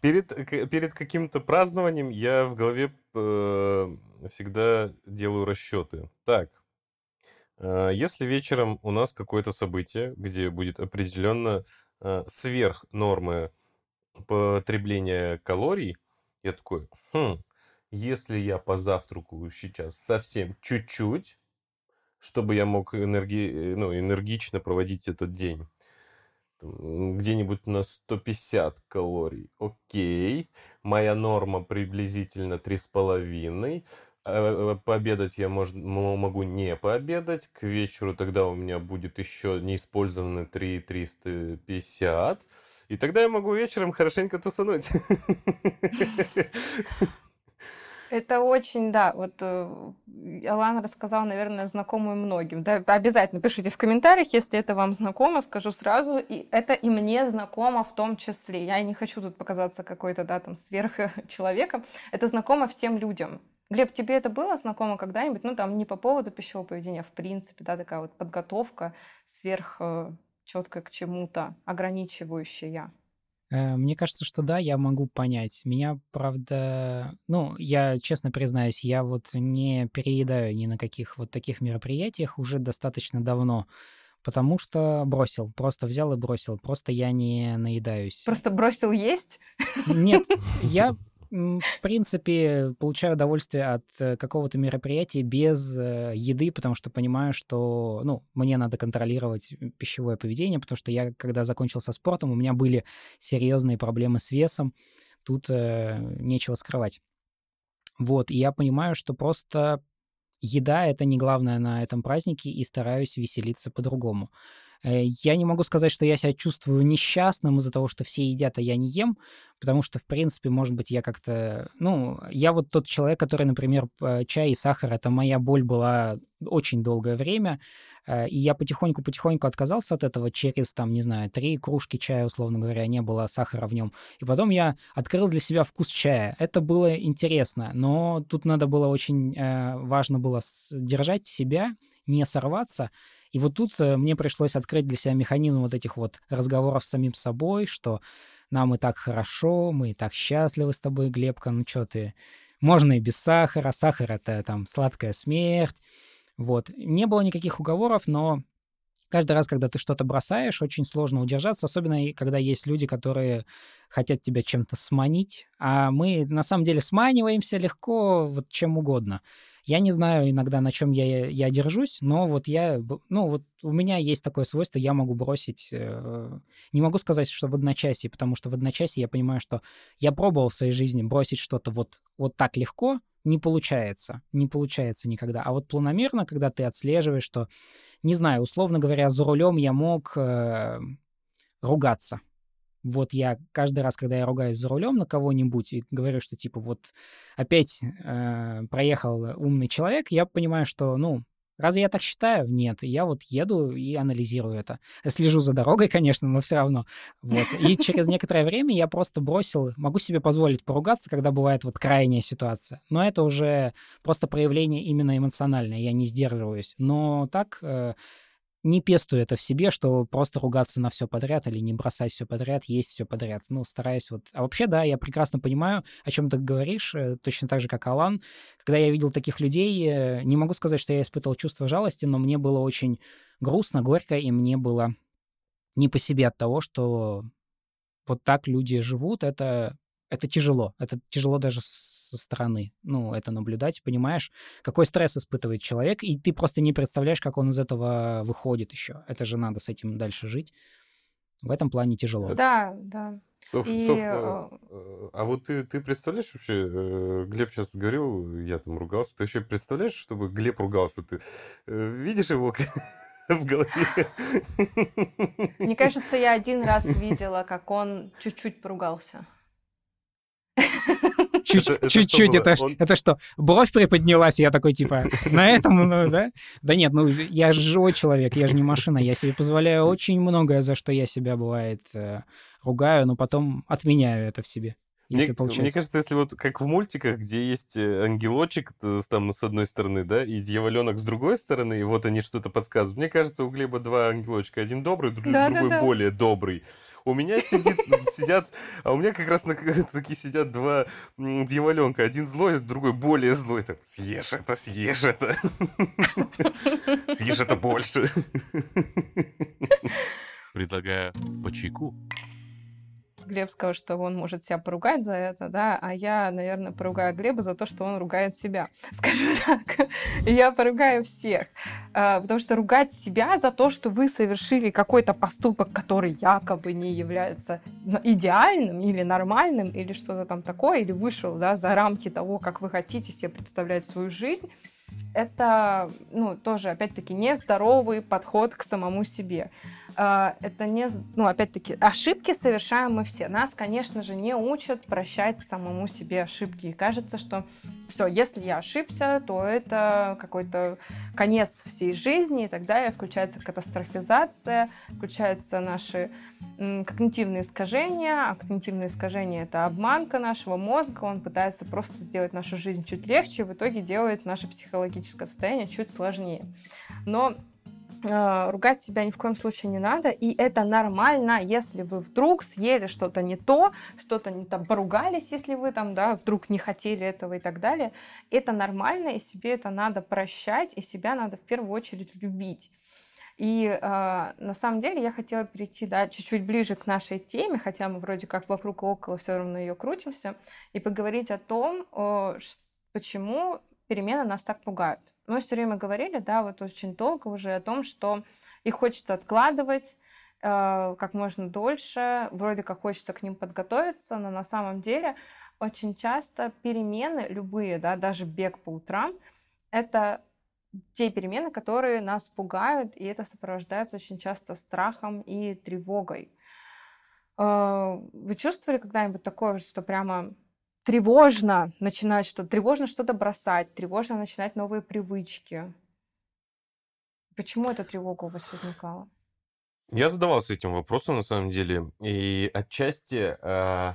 Перед, перед каким-то празднованием я в голове э, всегда делаю расчеты. Так, а, если вечером у нас какое-то событие, где будет определенно э, сверх нормы потребления калорий, я такой, хм, если я позавтракаю сейчас совсем чуть-чуть, чтобы я мог энерги... ну, энергично проводить этот день, где-нибудь на 150 калорий, окей, моя норма приблизительно 3,5, Э, пообедать я мож, могу не пообедать. К вечеру тогда у меня будет еще неиспользованные 3 350. И тогда я могу вечером хорошенько тусануть. Это очень, да, вот э, Алан рассказал, наверное, знакомую многим. Да, обязательно пишите в комментариях, если это вам знакомо, скажу сразу. И это и мне знакомо в том числе. Я не хочу тут показаться какой-то, да, там, сверхчеловеком. Это знакомо всем людям. Глеб, тебе это было знакомо когда-нибудь? Ну, там не по поводу пищевого поведения, а в принципе, да, такая вот подготовка сверх э, четко к чему-то, ограничивающая. Э, мне кажется, что да, я могу понять. Меня, правда, ну, я честно признаюсь, я вот не переедаю ни на каких вот таких мероприятиях уже достаточно давно, потому что бросил, просто взял и бросил, просто я не наедаюсь. Просто бросил есть? Нет, я в принципе, получаю удовольствие от э, какого-то мероприятия без э, еды, потому что понимаю, что, ну, мне надо контролировать пищевое поведение, потому что я, когда закончил со спортом, у меня были серьезные проблемы с весом. Тут э, нечего скрывать. Вот, и я понимаю, что просто еда — это не главное на этом празднике, и стараюсь веселиться по-другому. Э, я не могу сказать, что я себя чувствую несчастным из-за того, что все едят, а я не ем, потому что, в принципе, может быть, я как-то... Ну, я вот тот человек, который, например, чай и сахар — это моя боль была очень долгое время, э, и я потихоньку-потихоньку отказался от этого через, там, не знаю, три кружки чая, условно говоря, не было сахара в нем. И потом я открыл для себя вкус чая. Это было интересно, но тут надо было очень... Э, важно было держать себя, не сорваться, и вот тут э, мне пришлось открыть для себя механизм вот этих вот разговоров с самим собой, что нам и так хорошо, мы и так счастливы с тобой, Глебка, ну что ты, можно и без сахара, сахар — это там сладкая смерть. Вот. Не было никаких уговоров, но каждый раз, когда ты что-то бросаешь, очень сложно удержаться, особенно когда есть люди, которые хотят тебя чем-то сманить, а мы на самом деле сманиваемся легко вот чем угодно. Я не знаю иногда, на чем я, я держусь, но вот я, ну вот у меня есть такое свойство, я могу бросить, э, не могу сказать, что в одночасье, потому что в одночасье я понимаю, что я пробовал в своей жизни бросить что-то вот, вот так легко, не получается, не получается никогда. А вот планомерно, когда ты отслеживаешь, что, не знаю, условно говоря, за рулем я мог э, ругаться, вот я каждый раз, когда я ругаюсь за рулем на кого-нибудь и говорю, что типа вот опять э, проехал умный человек, я понимаю, что, ну, Разве я так считаю? Нет. Я вот еду и анализирую это. Слежу за дорогой, [laughs] конечно, но все равно. Вот. И через некоторое время я просто бросил, могу себе позволить поругаться, когда бывает вот крайняя ситуация. Но это уже просто проявление именно эмоциональное, я не сдерживаюсь. Но так э, не пестую это в себе, что просто ругаться на все подряд или не бросать все подряд, есть все подряд. Ну, стараюсь вот... А вообще, да, я прекрасно понимаю, о чем ты говоришь, э, точно так же, как Алан. Когда я видел таких людей, э, не могу сказать, что я испытывал чувство жалости, но мне было очень грустно, горько, и мне было не по себе от того, что вот так люди живут. Это, это тяжело. Это тяжело даже со стороны, ну, это наблюдать, понимаешь, какой стресс испытывает человек, и ты просто не представляешь, как он из этого выходит еще. Это же надо с этим дальше жить. В этом плане тяжело. Да, да. Соф, и... Соф, а, а вот ты, ты представляешь вообще, э, Глеб сейчас говорил, я там ругался, ты вообще представляешь, чтобы Глеб ругался? Ты э, видишь его [laughs] в голове? Мне кажется, я один раз видела, как он чуть-чуть поругался. Чуть-чуть, это, это, это что, бровь приподнялась, я такой, типа, [laughs] на этом, ну, да? Да нет, ну, я же живой человек, я же не машина, я себе позволяю очень многое, за что я себя, бывает, э, ругаю, но потом отменяю это в себе если мне, получается. Мне кажется, если вот как в мультиках, где есть э, ангелочек там с одной стороны, да, и дьяволенок с другой стороны, и вот они что-то подсказывают. Мне кажется, у Глеба два ангелочка. Один добрый, другой да, да, да. более добрый. У меня сидит, сидят, а у меня как раз на, [laughs] таки сидят два дьяволенка. Один злой, другой более злой. Так, съешь это, съешь это. [laughs] Съешь это больше. Предлагаю по чайку. Глеб сказал, что он может себя поругать за это, да, а я, наверное, поругаю Глеба за то, что он ругает себя. [laughs] Скажем так, я поругаю всех. А, потому что ругать себя за то, что вы совершили какой-то поступок, который якобы не является идеальным или нормальным, или что-то там такое, или вышел да, за рамки того, как вы хотите себе представлять свою жизнь, это, ну, тоже, опять-таки, нездоровый подход к самому себе. А, это не, ну, опять-таки, ошибки совершаем мы все. Нас, конечно же, не учат прощать самому себе ошибки. И кажется, что все, если я ошибся, то это какой-то конец всей жизни и так далее. Включается катастрофизация, включаются наши когнитивные искажения. А когнитивные искажения — это обманка нашего мозга. Он пытается просто сделать нашу жизнь чуть легче, в итоге делает наше психологическое состояние чуть сложнее. Но а, ругать себя ни в коем случае не надо, и это нормально, если вы вдруг съели что-то не то, что-то не там поругались, если вы там, да, вдруг не хотели этого и так далее. Это нормально, и себе это надо прощать, и себя надо в первую очередь любить. И э, на самом деле я хотела перейти да, чуть-чуть ближе к нашей теме, хотя мы вроде как вокруг и около все равно ее крутимся, и поговорить о том, э, почему перемены нас так пугают. Мы все время говорили, да, вот очень долго уже о том, что их хочется откладывать, э, как можно дольше, вроде как хочется к ним подготовиться, но на самом деле очень часто перемены любые, да, даже бег по утрам, это те перемены, которые нас пугают, и это сопровождается очень часто страхом и тревогой. Э, вы чувствовали когда-нибудь такое, что прямо тревожно начинать что-то, тревожно что-то бросать, тревожно начинать новые привычки? Почему эта тревога у вас возникала? Я задавался этим вопросом на самом деле, и отчасти э,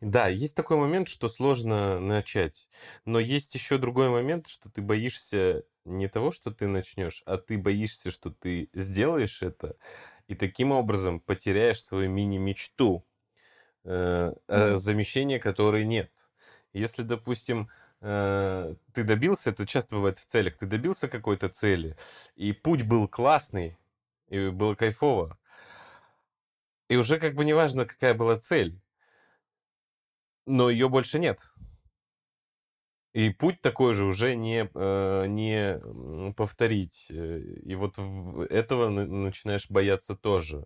да, есть такой момент, что сложно начать. Но есть еще другой момент, что ты боишься не того, что ты начнешь, а ты боишься, что ты сделаешь это, и таким образом потеряешь свою мини-мечту, э, э, замещения которой нет. Если, допустим, э, ты добился, это часто бывает в целях, ты добился какой-то цели, и путь был классный, и было кайфово, и уже как бы неважно, какая была цель, но ее больше нет. И путь такой же уже не, э, не повторить. Э, и вот этого начинаешь бояться тоже.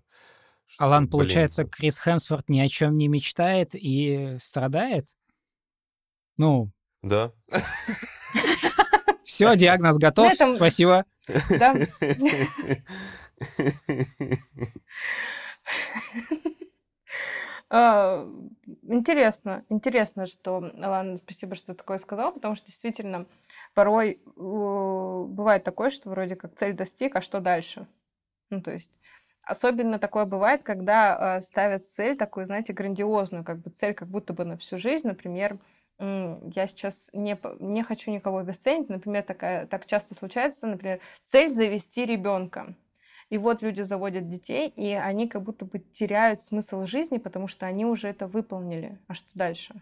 Что, Алан, блин, получается, Крис Хемсворт ни о чем не мечтает и страдает? Ну. Да. Все, диагноз [laughs] готов. Спасибо. Да. [laughs] [laughs] А, интересно, интересно, что, ладно, спасибо, что такое сказал, потому что действительно порой бывает такое, что вроде как цель достиг, а что дальше? Ну, то есть Особенно такое бывает, когда э, ставят цель такую, знаете, грандиозную, как бы цель как будто бы на всю жизнь. Например, я сейчас не, не хочу никого обесценить, например, такая, так часто случается, например, цель завести ребенка. И вот люди заводят детей, и они как будто бы теряют смысл жизни, потому что они уже это выполнили. А что дальше?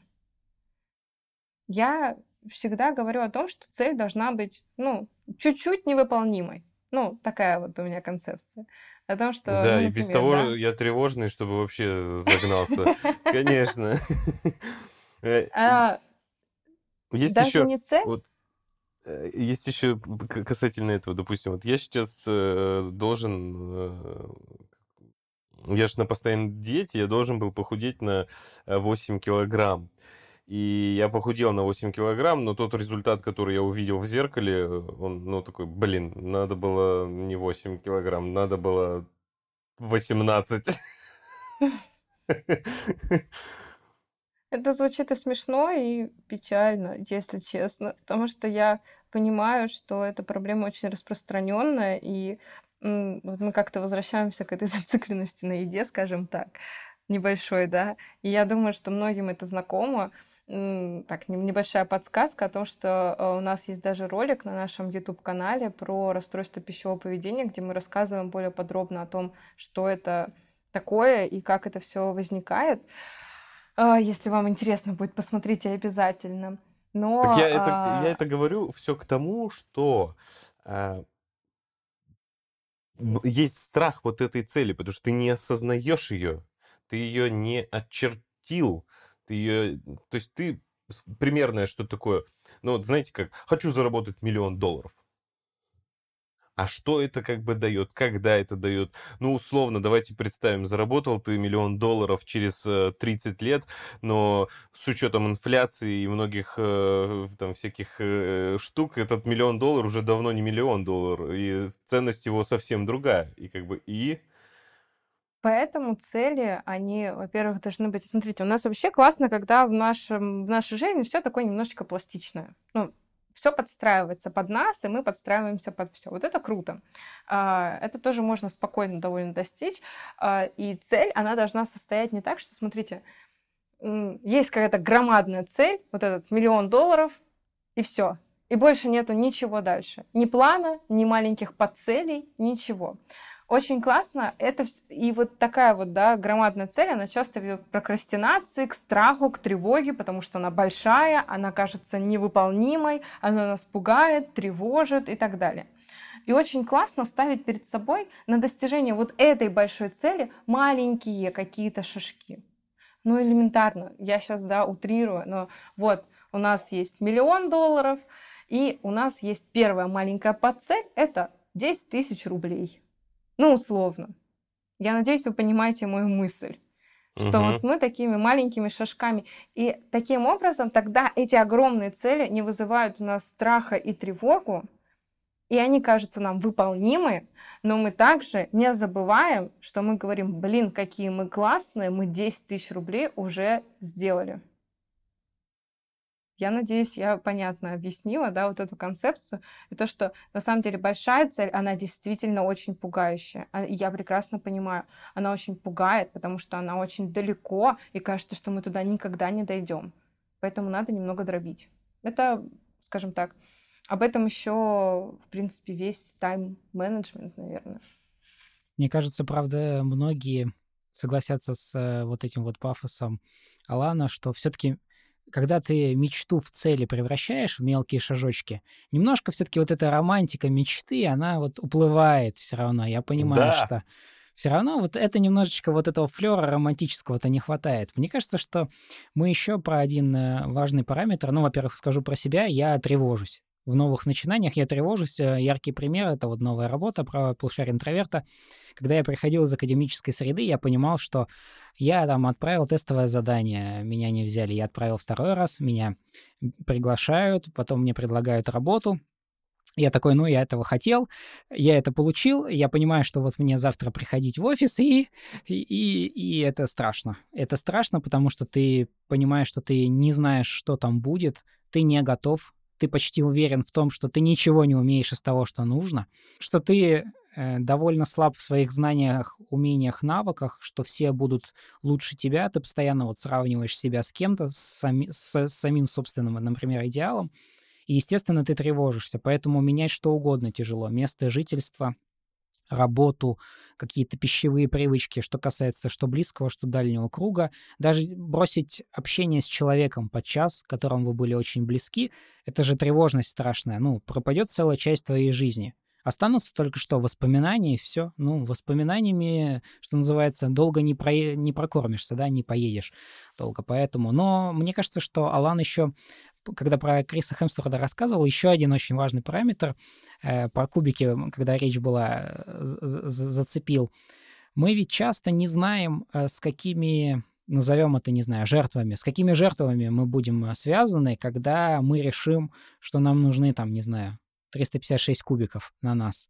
Я всегда говорю о том, что цель должна быть, ну, чуть-чуть невыполнимой. Ну, такая вот у меня концепция. О том, что, да, ну, например, и без того да? я тревожный, чтобы вообще загнался. [laughs] Конечно. [laughs] Э, а, есть еще... не цель? Э, есть еще касательно этого, допустим, вот я сейчас э, должен, э, я же на постоянной диете, я должен был похудеть на 8 килограмм. И я похудел на 8 килограмм, но тот результат, который я увидел в зеркале, он, ну, такой, блин, надо было не 8 килограмм, надо было 18. [laughs] [laughs] Это звучит и смешно, и печально, если честно, потому что я понимаю, что эта проблема очень распространенная, и вот мы как-то возвращаемся к этой [laughs] зацикленности на еде, скажем так, небольшой, да, и я думаю, что многим это знакомо. Так, небольшая подсказка о том, что э, у нас есть даже ролик на нашем YouTube-канале про расстройство пищевого поведения, где мы рассказываем более подробно о том, что это такое и как это все возникает. А, если вам интересно будет, посмотрите обязательно. Но, так я, это, а... я это говорю все к тому, что а, есть страх вот этой цели, потому что ты не осознаешь ее, ты ее не очертил, ты ее, то есть ты примерное что такое, ну вот знаете как, хочу заработать миллион долларов а что это как бы дает, когда это дает. Ну, условно, давайте представим, заработал ты миллион долларов через 30 э, лет, но с учетом инфляции и многих э, там всяких э, штук, этот миллион долларов уже давно не миллион долларов, и ценность его совсем другая. И как бы и... Поэтому цели, они, во-первых, должны быть... Смотрите, у нас вообще классно, когда в, нашем, в нашей жизни все такое немножечко пластичное. Ну, все подстраивается под нас, и мы подстраиваемся под все. Вот это круто. А, это тоже можно спокойно довольно достичь. А, и цель, она должна состоять не так, что, смотрите, есть какая-то громадная цель, вот этот миллион долларов, и все. И больше нету ничего дальше. Ни плана, ни маленьких подцелей, ничего. Очень классно. Это и вот такая вот, да, громадная цель, она часто ведет к прокрастинации, к страху, к тревоге, потому что она большая, она кажется невыполнимой, она нас пугает, тревожит и так далее. И очень классно ставить перед собой на достижение вот этой большой цели маленькие какие-то шажки. Ну, элементарно. Я сейчас, да, утрирую, но вот у нас есть миллион долларов, и у нас есть первая маленькая подцель, это 10 тысяч рублей. Ну, условно. Я надеюсь, вы понимаете мою мысль. Что угу. вот мы такими маленькими шажками. И таким образом тогда эти огромные цели не вызывают у нас страха и тревогу, и они кажутся нам выполнимы, но мы также не забываем, что мы говорим, блин, какие мы классные, мы 10 тысяч рублей уже сделали. Я надеюсь, я понятно объяснила, да, вот эту концепцию. И то, что на самом деле большая цель, она действительно очень пугающая. А, я прекрасно понимаю, она очень пугает, потому что она очень далеко, и кажется, что мы туда никогда не дойдем. Поэтому надо немного дробить. Это, скажем так, об этом еще, в принципе, весь тайм-менеджмент, наверное. Мне кажется, правда, многие согласятся с э, вот этим вот пафосом Алана, что все-таки когда ты мечту в цели превращаешь в мелкие шажочки, немножко все-таки вот эта романтика мечты, она вот уплывает все равно. Я понимаю, да. что все равно вот это немножечко вот этого флера романтического-то не хватает. Мне кажется, что мы еще про один э, важный параметр, ну, во-первых, скажу про себя, я тревожусь в новых начинаниях я тревожусь. Э, яркий пример — это вот новая работа про полушарие интроверта. Когда я приходил из академической среды, я понимал, что я там отправил тестовое задание, меня не взяли. Я отправил второй раз, меня приглашают, потом мне предлагают работу. Я такой, ну, я этого хотел, я это получил, я понимаю, что вот мне завтра приходить в офис, и, и, и это страшно. Это страшно, потому что ты понимаешь, что ты не знаешь, что там будет, ты не готов ты почти уверен в том, что ты ничего не умеешь из того, что нужно, что ты э, довольно слаб в своих знаниях, умениях, навыках, что все будут лучше тебя, ты постоянно вот сравниваешь себя с кем-то, с, сами, с, с самим собственным, например, идеалом, и, естественно, ты тревожишься, поэтому менять что угодно тяжело. Место жительства, работу, какие-то пищевые привычки, что касается что близкого, что дальнего круга. Даже бросить общение с человеком под час, которым вы были очень близки, это же тревожность страшная. Ну, пропадет целая часть твоей жизни. Останутся только что воспоминания, и все. Ну, воспоминаниями, что называется, долго не, про... не прокормишься, да, не поедешь долго. Поэтому. Но мне кажется, что Алан еще когда про Криса Хемсворда рассказывал, еще один очень важный параметр э, про кубики, когда речь была, э, зацепил. Мы ведь часто не знаем, э, с какими, назовем это, не знаю, жертвами, с какими жертвами мы будем э, связаны, когда мы решим, что нам нужны, там, не знаю, 356 кубиков на нас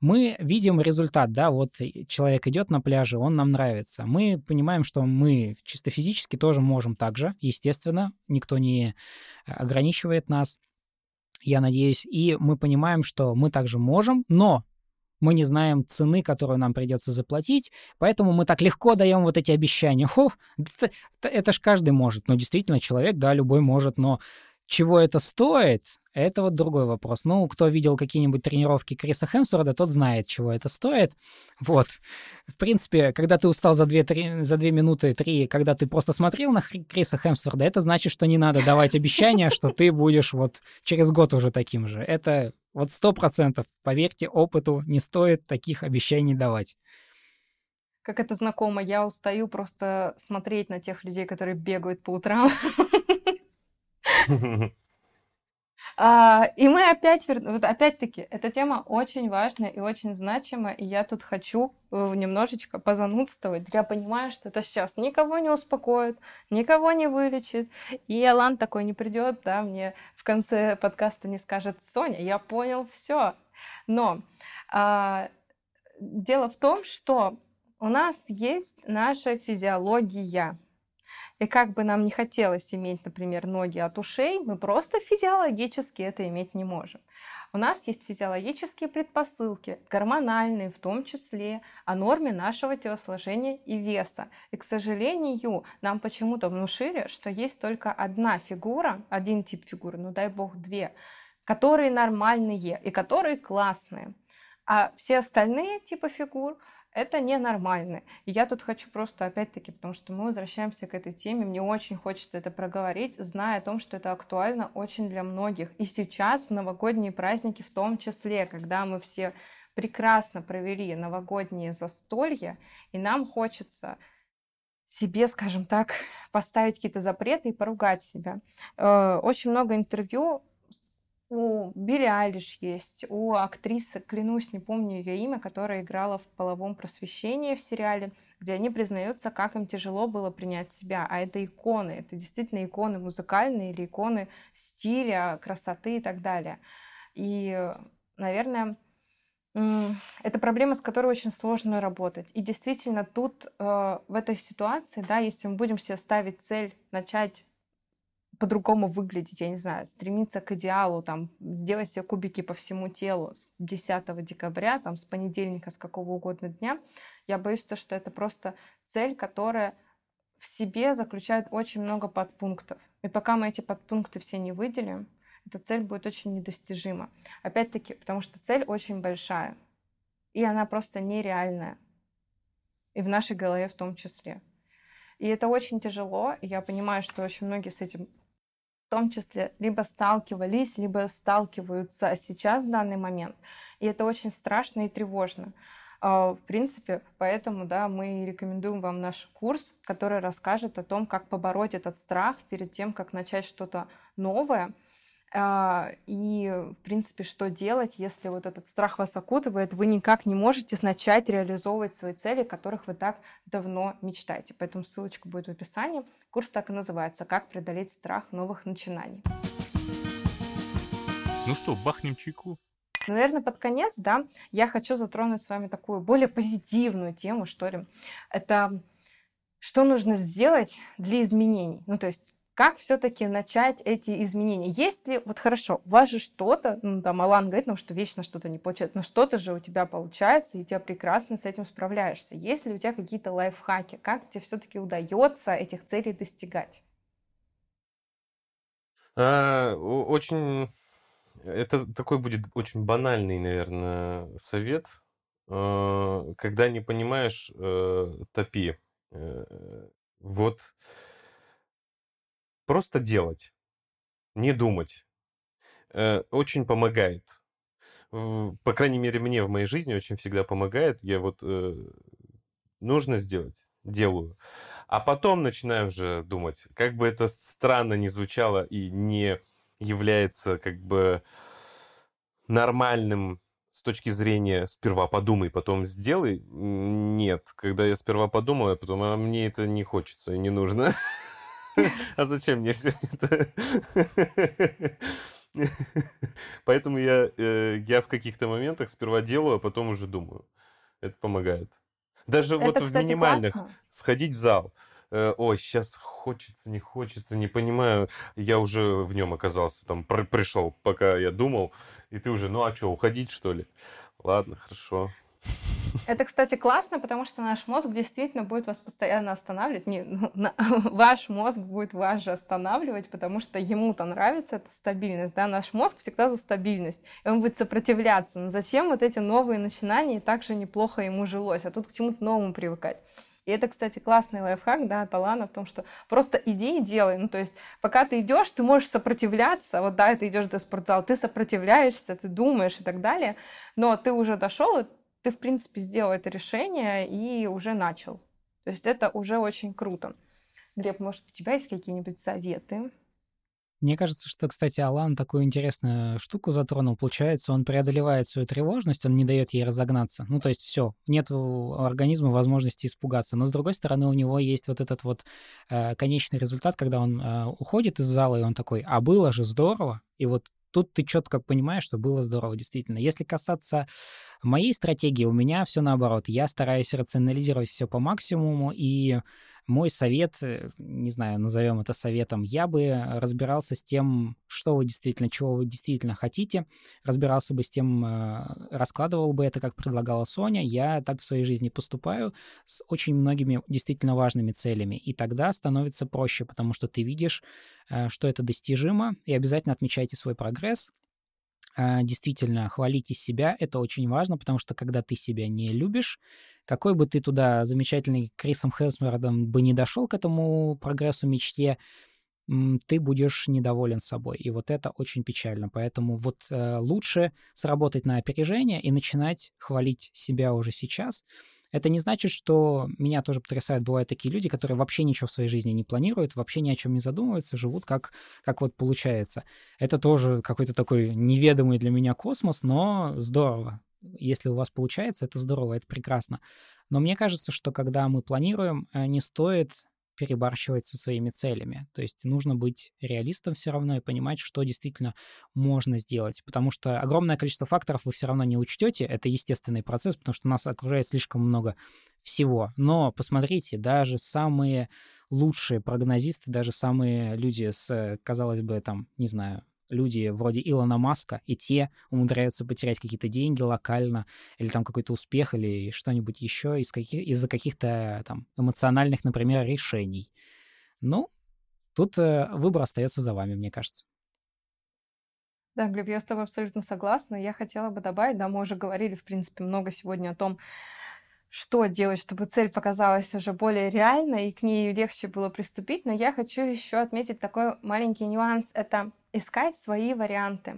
мы видим результат, да, вот человек идет на пляже, он нам нравится. Мы понимаем, что мы чисто физически тоже можем так же, естественно, никто не ограничивает нас, я надеюсь, и мы понимаем, что мы также можем, но мы не знаем цены, которую нам придется заплатить, поэтому мы так легко даем вот эти обещания. Фу, [laughs] это, это ж каждый может. Ну, действительно, человек, да, любой может, но чего это стоит, это вот другой вопрос. Ну, кто видел какие-нибудь тренировки Криса Хемсворда, тот знает, чего это стоит. Вот. В принципе, когда ты устал за 2, 3, за 2 минуты 3, когда ты просто смотрел на Криса Хемсворда, это значит, что не надо давать обещания, что ты будешь вот через год уже таким же. Это вот сто процентов, поверьте опыту, не стоит таких обещаний давать как это знакомо, я устаю просто смотреть на тех людей, которые бегают по утрам. [laughs] А, и мы опять, вот опять-таки, эта тема очень важная и очень значима, и я тут хочу э, немножечко позанудствовать. Я понимаю, что это сейчас никого не успокоит, никого не вылечит, и Алан такой не придет, да, мне в конце подкаста не скажет, Соня, я понял все. Но а, дело в том, что у нас есть наша физиология, и как бы нам не хотелось иметь, например, ноги от ушей, мы просто физиологически это иметь не можем. У нас есть физиологические предпосылки, гормональные в том числе, о норме нашего телосложения и веса. И, к сожалению, нам почему-то внушили, что есть только одна фигура, один тип фигуры, ну дай бог две, которые нормальные и которые классные. А все остальные типы фигур это ненормально. И я тут хочу просто, опять-таки, потому что мы возвращаемся к этой теме, мне очень хочется это проговорить, зная о том, что это актуально очень для многих. И сейчас, в новогодние праздники в том числе, когда мы все прекрасно провели новогодние застолья, и нам хочется себе, скажем так, [laughs] поставить какие-то запреты и поругать себя. Э, очень много интервью у Билли Айлиш есть, у актрисы, клянусь, не помню ее имя, которая играла в половом просвещении в сериале, где они признаются, как им тяжело было принять себя. А это иконы, это действительно иконы музыкальные или иконы стиля, красоты и так далее. И, наверное, это проблема, с которой очень сложно работать. И действительно, тут э, в этой ситуации, да, если мы будем себе ставить цель начать по-другому выглядеть, я не знаю, стремиться к идеалу, там, сделать себе кубики по всему телу с 10 декабря, там, с понедельника, с какого угодно дня, я боюсь, то, что это просто цель, которая в себе заключает очень много подпунктов. И пока мы эти подпункты все не выделим, эта цель будет очень недостижима. Опять-таки, потому что цель очень большая, и она просто нереальная. И в нашей голове в том числе. И это очень тяжело, и я понимаю, что очень многие с этим в том числе либо сталкивались, либо сталкиваются сейчас в данный момент. И это очень страшно и тревожно. А, в принципе, поэтому да, мы рекомендуем вам наш курс, который расскажет о том, как побороть этот страх перед тем, как начать что-то новое. А, и, в принципе, что делать, если вот этот страх вас окутывает, вы никак не можете начать реализовывать свои цели, которых вы так давно мечтаете. Поэтому ссылочка будет в описании. Курс так и называется «Как преодолеть страх новых начинаний». Ну что, бахнем чайку? Наверное, под конец, да, я хочу затронуть с вами такую более позитивную тему, что ли. Это что нужно сделать для изменений. Ну, то есть как все-таки начать эти изменения? Есть ли, вот хорошо, у вас же что-то, ну там Алан говорит нам, что вечно что-то не получается, но что-то же у тебя получается, и тебя прекрасно с этим справляешься. Есть ли у тебя какие-то лайфхаки? Как тебе все-таки удается этих целей достигать? А, очень... Это такой будет очень банальный, наверное, совет. А, когда не понимаешь, э, топи. Э, вот Просто делать, не думать. Э, очень помогает. По крайней мере, мне в моей жизни очень всегда помогает. Я вот э, нужно сделать, делаю. А потом начинаю уже думать, как бы это странно не звучало и не является как бы нормальным с точки зрения сперва подумай, потом сделай. Нет, когда я сперва подумал, а потом а мне это не хочется и не нужно. [laughs] [laughs] А зачем мне все это? [laughs] Поэтому я, э, я в каких-то моментах сперва делаю, а потом уже думаю. Это помогает. Даже это, вот в минимальных классно. сходить в зал. Э, ой, сейчас хочется, не хочется, не понимаю. Я уже в нем оказался, там пришел, пока я думал, и ты уже, ну а что, уходить что ли? Ладно, хорошо. Это, кстати, классно, потому что наш мозг действительно будет вас постоянно останавливать. Не, ну, на, [laughs] ваш мозг будет вас же останавливать, потому что ему-то нравится эта стабильность. Да? Наш мозг всегда за стабильность, и он будет сопротивляться. Но зачем вот эти новые начинания, и так же неплохо ему жилось, а тут к чему-то новому привыкать. И это, кстати, классный лайфхак, да, Талана в том, что просто иди и делай. Ну, то есть, пока ты идешь, ты можешь сопротивляться. Вот, да, ты идешь до спортзала, ты сопротивляешься, ты думаешь и так далее. Но ты уже дошел, ты, в принципе, сделал это решение и уже начал. То есть это уже очень круто. Глеб, может, у тебя есть какие-нибудь советы? Мне кажется, что, кстати, Алан такую интересную штуку затронул. Получается, он преодолевает свою тревожность, он не дает ей разогнаться. Ну, то есть все, нет у организма возможности испугаться. Но, с другой стороны, у него есть вот этот вот э, конечный результат, когда он э, уходит из зала, и он такой, а было же здорово. И вот тут ты четко понимаешь, что было здорово, действительно. Если касаться моей стратегии, у меня все наоборот. Я стараюсь рационализировать все по максимуму, и мой совет, э, не знаю, назовем это советом, я бы разбирался с тем, что вы действительно, чего вы действительно хотите, разбирался бы с тем, э, раскладывал бы это, как предлагала Соня. Я так в своей жизни поступаю с очень многими действительно важными целями, и тогда становится проще, потому что ты видишь, э, что это достижимо, и обязательно отмечайте свой прогресс, действительно хвалите себя, это очень важно, потому что когда ты себя не любишь, какой бы ты туда замечательный Крисом Хемсвордом бы не дошел к этому прогрессу мечте, ты будешь недоволен собой. И вот это очень печально. Поэтому вот э, лучше сработать на опережение и начинать хвалить себя уже сейчас. Это не значит, что меня тоже потрясают, бывают такие люди, которые вообще ничего в своей жизни не планируют, вообще ни о чем не задумываются, живут как, как вот получается. Это тоже какой-то такой неведомый для меня космос, но здорово. Если у вас получается, это здорово, это прекрасно. Но мне кажется, что когда мы планируем, э, не стоит перебарщивать со своими целями. То есть нужно быть реалистом все равно и понимать, что действительно можно сделать. Потому что огромное количество факторов вы все равно не учтете. Это естественный процесс, потому что нас окружает слишком много всего. Но посмотрите, даже самые лучшие прогнозисты, даже самые люди с, казалось бы, там, не знаю, люди вроде Илона Маска, и те умудряются потерять какие-то деньги локально, или там какой-то успех, или что-нибудь еще из каких, из-за каких-то там эмоциональных, например, решений. Ну, тут э, выбор остается за вами, мне кажется. Да, Глеб, я с тобой абсолютно согласна. Я хотела бы добавить, да, мы уже говорили, в принципе, много сегодня о том, что делать, чтобы цель показалась уже более реальной и к ней легче было приступить. Но я хочу еще отметить такой маленький нюанс. Это искать свои варианты.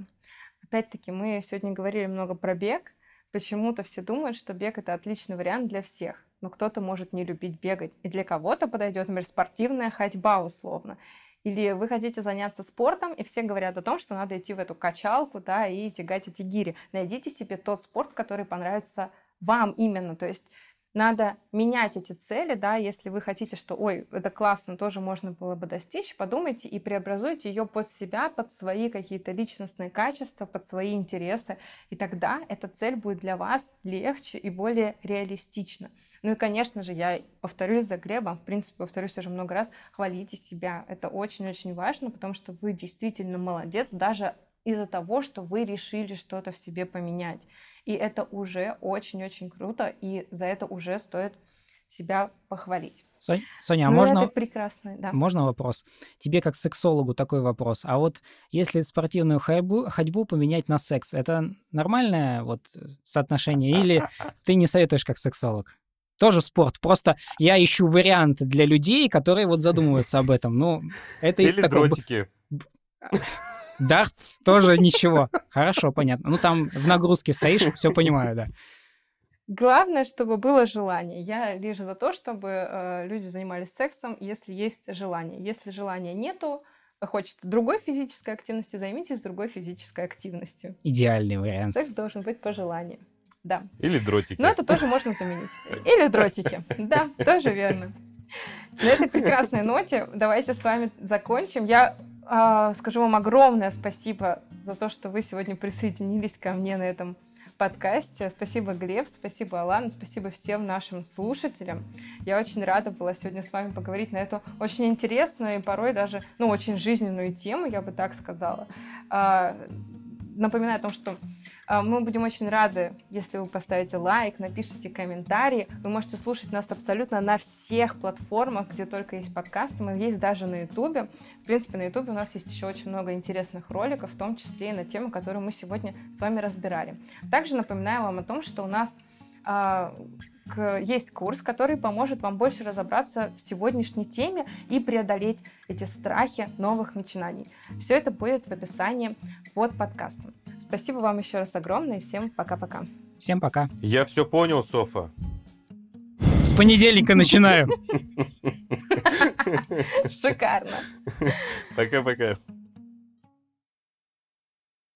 Опять-таки, мы сегодня говорили много про бег. Почему-то все думают, что бег это отличный вариант для всех. Но кто-то может не любить бегать. И для кого-то подойдет, например, спортивная ходьба условно. Или вы хотите заняться спортом, и все говорят о том, что надо идти в эту качалку, да, и тягать эти гири. Найдите себе тот спорт, который понравится вам именно. То есть надо менять эти цели, да, если вы хотите, что, ой, это классно, тоже можно было бы достичь, подумайте и преобразуйте ее под себя, под свои какие-то личностные качества, под свои интересы, и тогда эта цель будет для вас легче и более реалистична. Ну и, конечно же, я повторюсь за Глебом, в принципе, повторюсь уже много раз, хвалите себя. Это очень-очень важно, потому что вы действительно молодец, даже из-за того, что вы решили что-то в себе поменять. И это уже очень-очень круто, и за это уже стоит себя похвалить. Сонь, Соня, а ну, можно... Это прекрасно, да. Можно вопрос? Тебе как сексологу такой вопрос. А вот если спортивную ходьбу, ходьбу поменять на секс, это нормальное вот соотношение? Или ты не советуешь как сексолог? Тоже спорт. Просто я ищу варианты для людей, которые вот задумываются об этом. Ну, это из Или такого... дротики. Дартс тоже ничего. Хорошо, понятно. Ну, там в нагрузке стоишь, все понимаю, да. Главное, чтобы было желание. Я лишь за то, чтобы э, люди занимались сексом, если есть желание. Если желания нету, хочется другой физической активности, займитесь другой физической активностью. Идеальный вариант. Секс должен быть по желанию. Да. Или дротики. Но это тоже можно заменить. [laughs] Или дротики. Да, тоже верно. На этой прекрасной ноте давайте с вами закончим. Я скажу вам огромное спасибо за то, что вы сегодня присоединились ко мне на этом подкасте. Спасибо, Глеб, спасибо, Алан, спасибо всем нашим слушателям. Я очень рада была сегодня с вами поговорить на эту очень интересную и порой даже, ну, очень жизненную тему, я бы так сказала. А, напоминаю о том, что а, мы будем очень рады, если вы поставите лайк, напишите комментарий. Вы можете слушать нас абсолютно на всех платформах, где только есть подкасты. Мы есть даже на Ютубе. В принципе, на Ютубе у нас есть еще очень много интересных роликов, в том числе и на тему, которую мы сегодня с вами разбирали. Также напоминаю вам о том, что у нас а, есть курс, который поможет вам больше разобраться в сегодняшней теме и преодолеть эти страхи новых начинаний. Все это будет в описании под подкастом. Спасибо вам еще раз огромное. Всем пока-пока. Всем пока. Я все понял, Софа. С понедельника начинаю. [laughs] Шикарно. Пока-пока.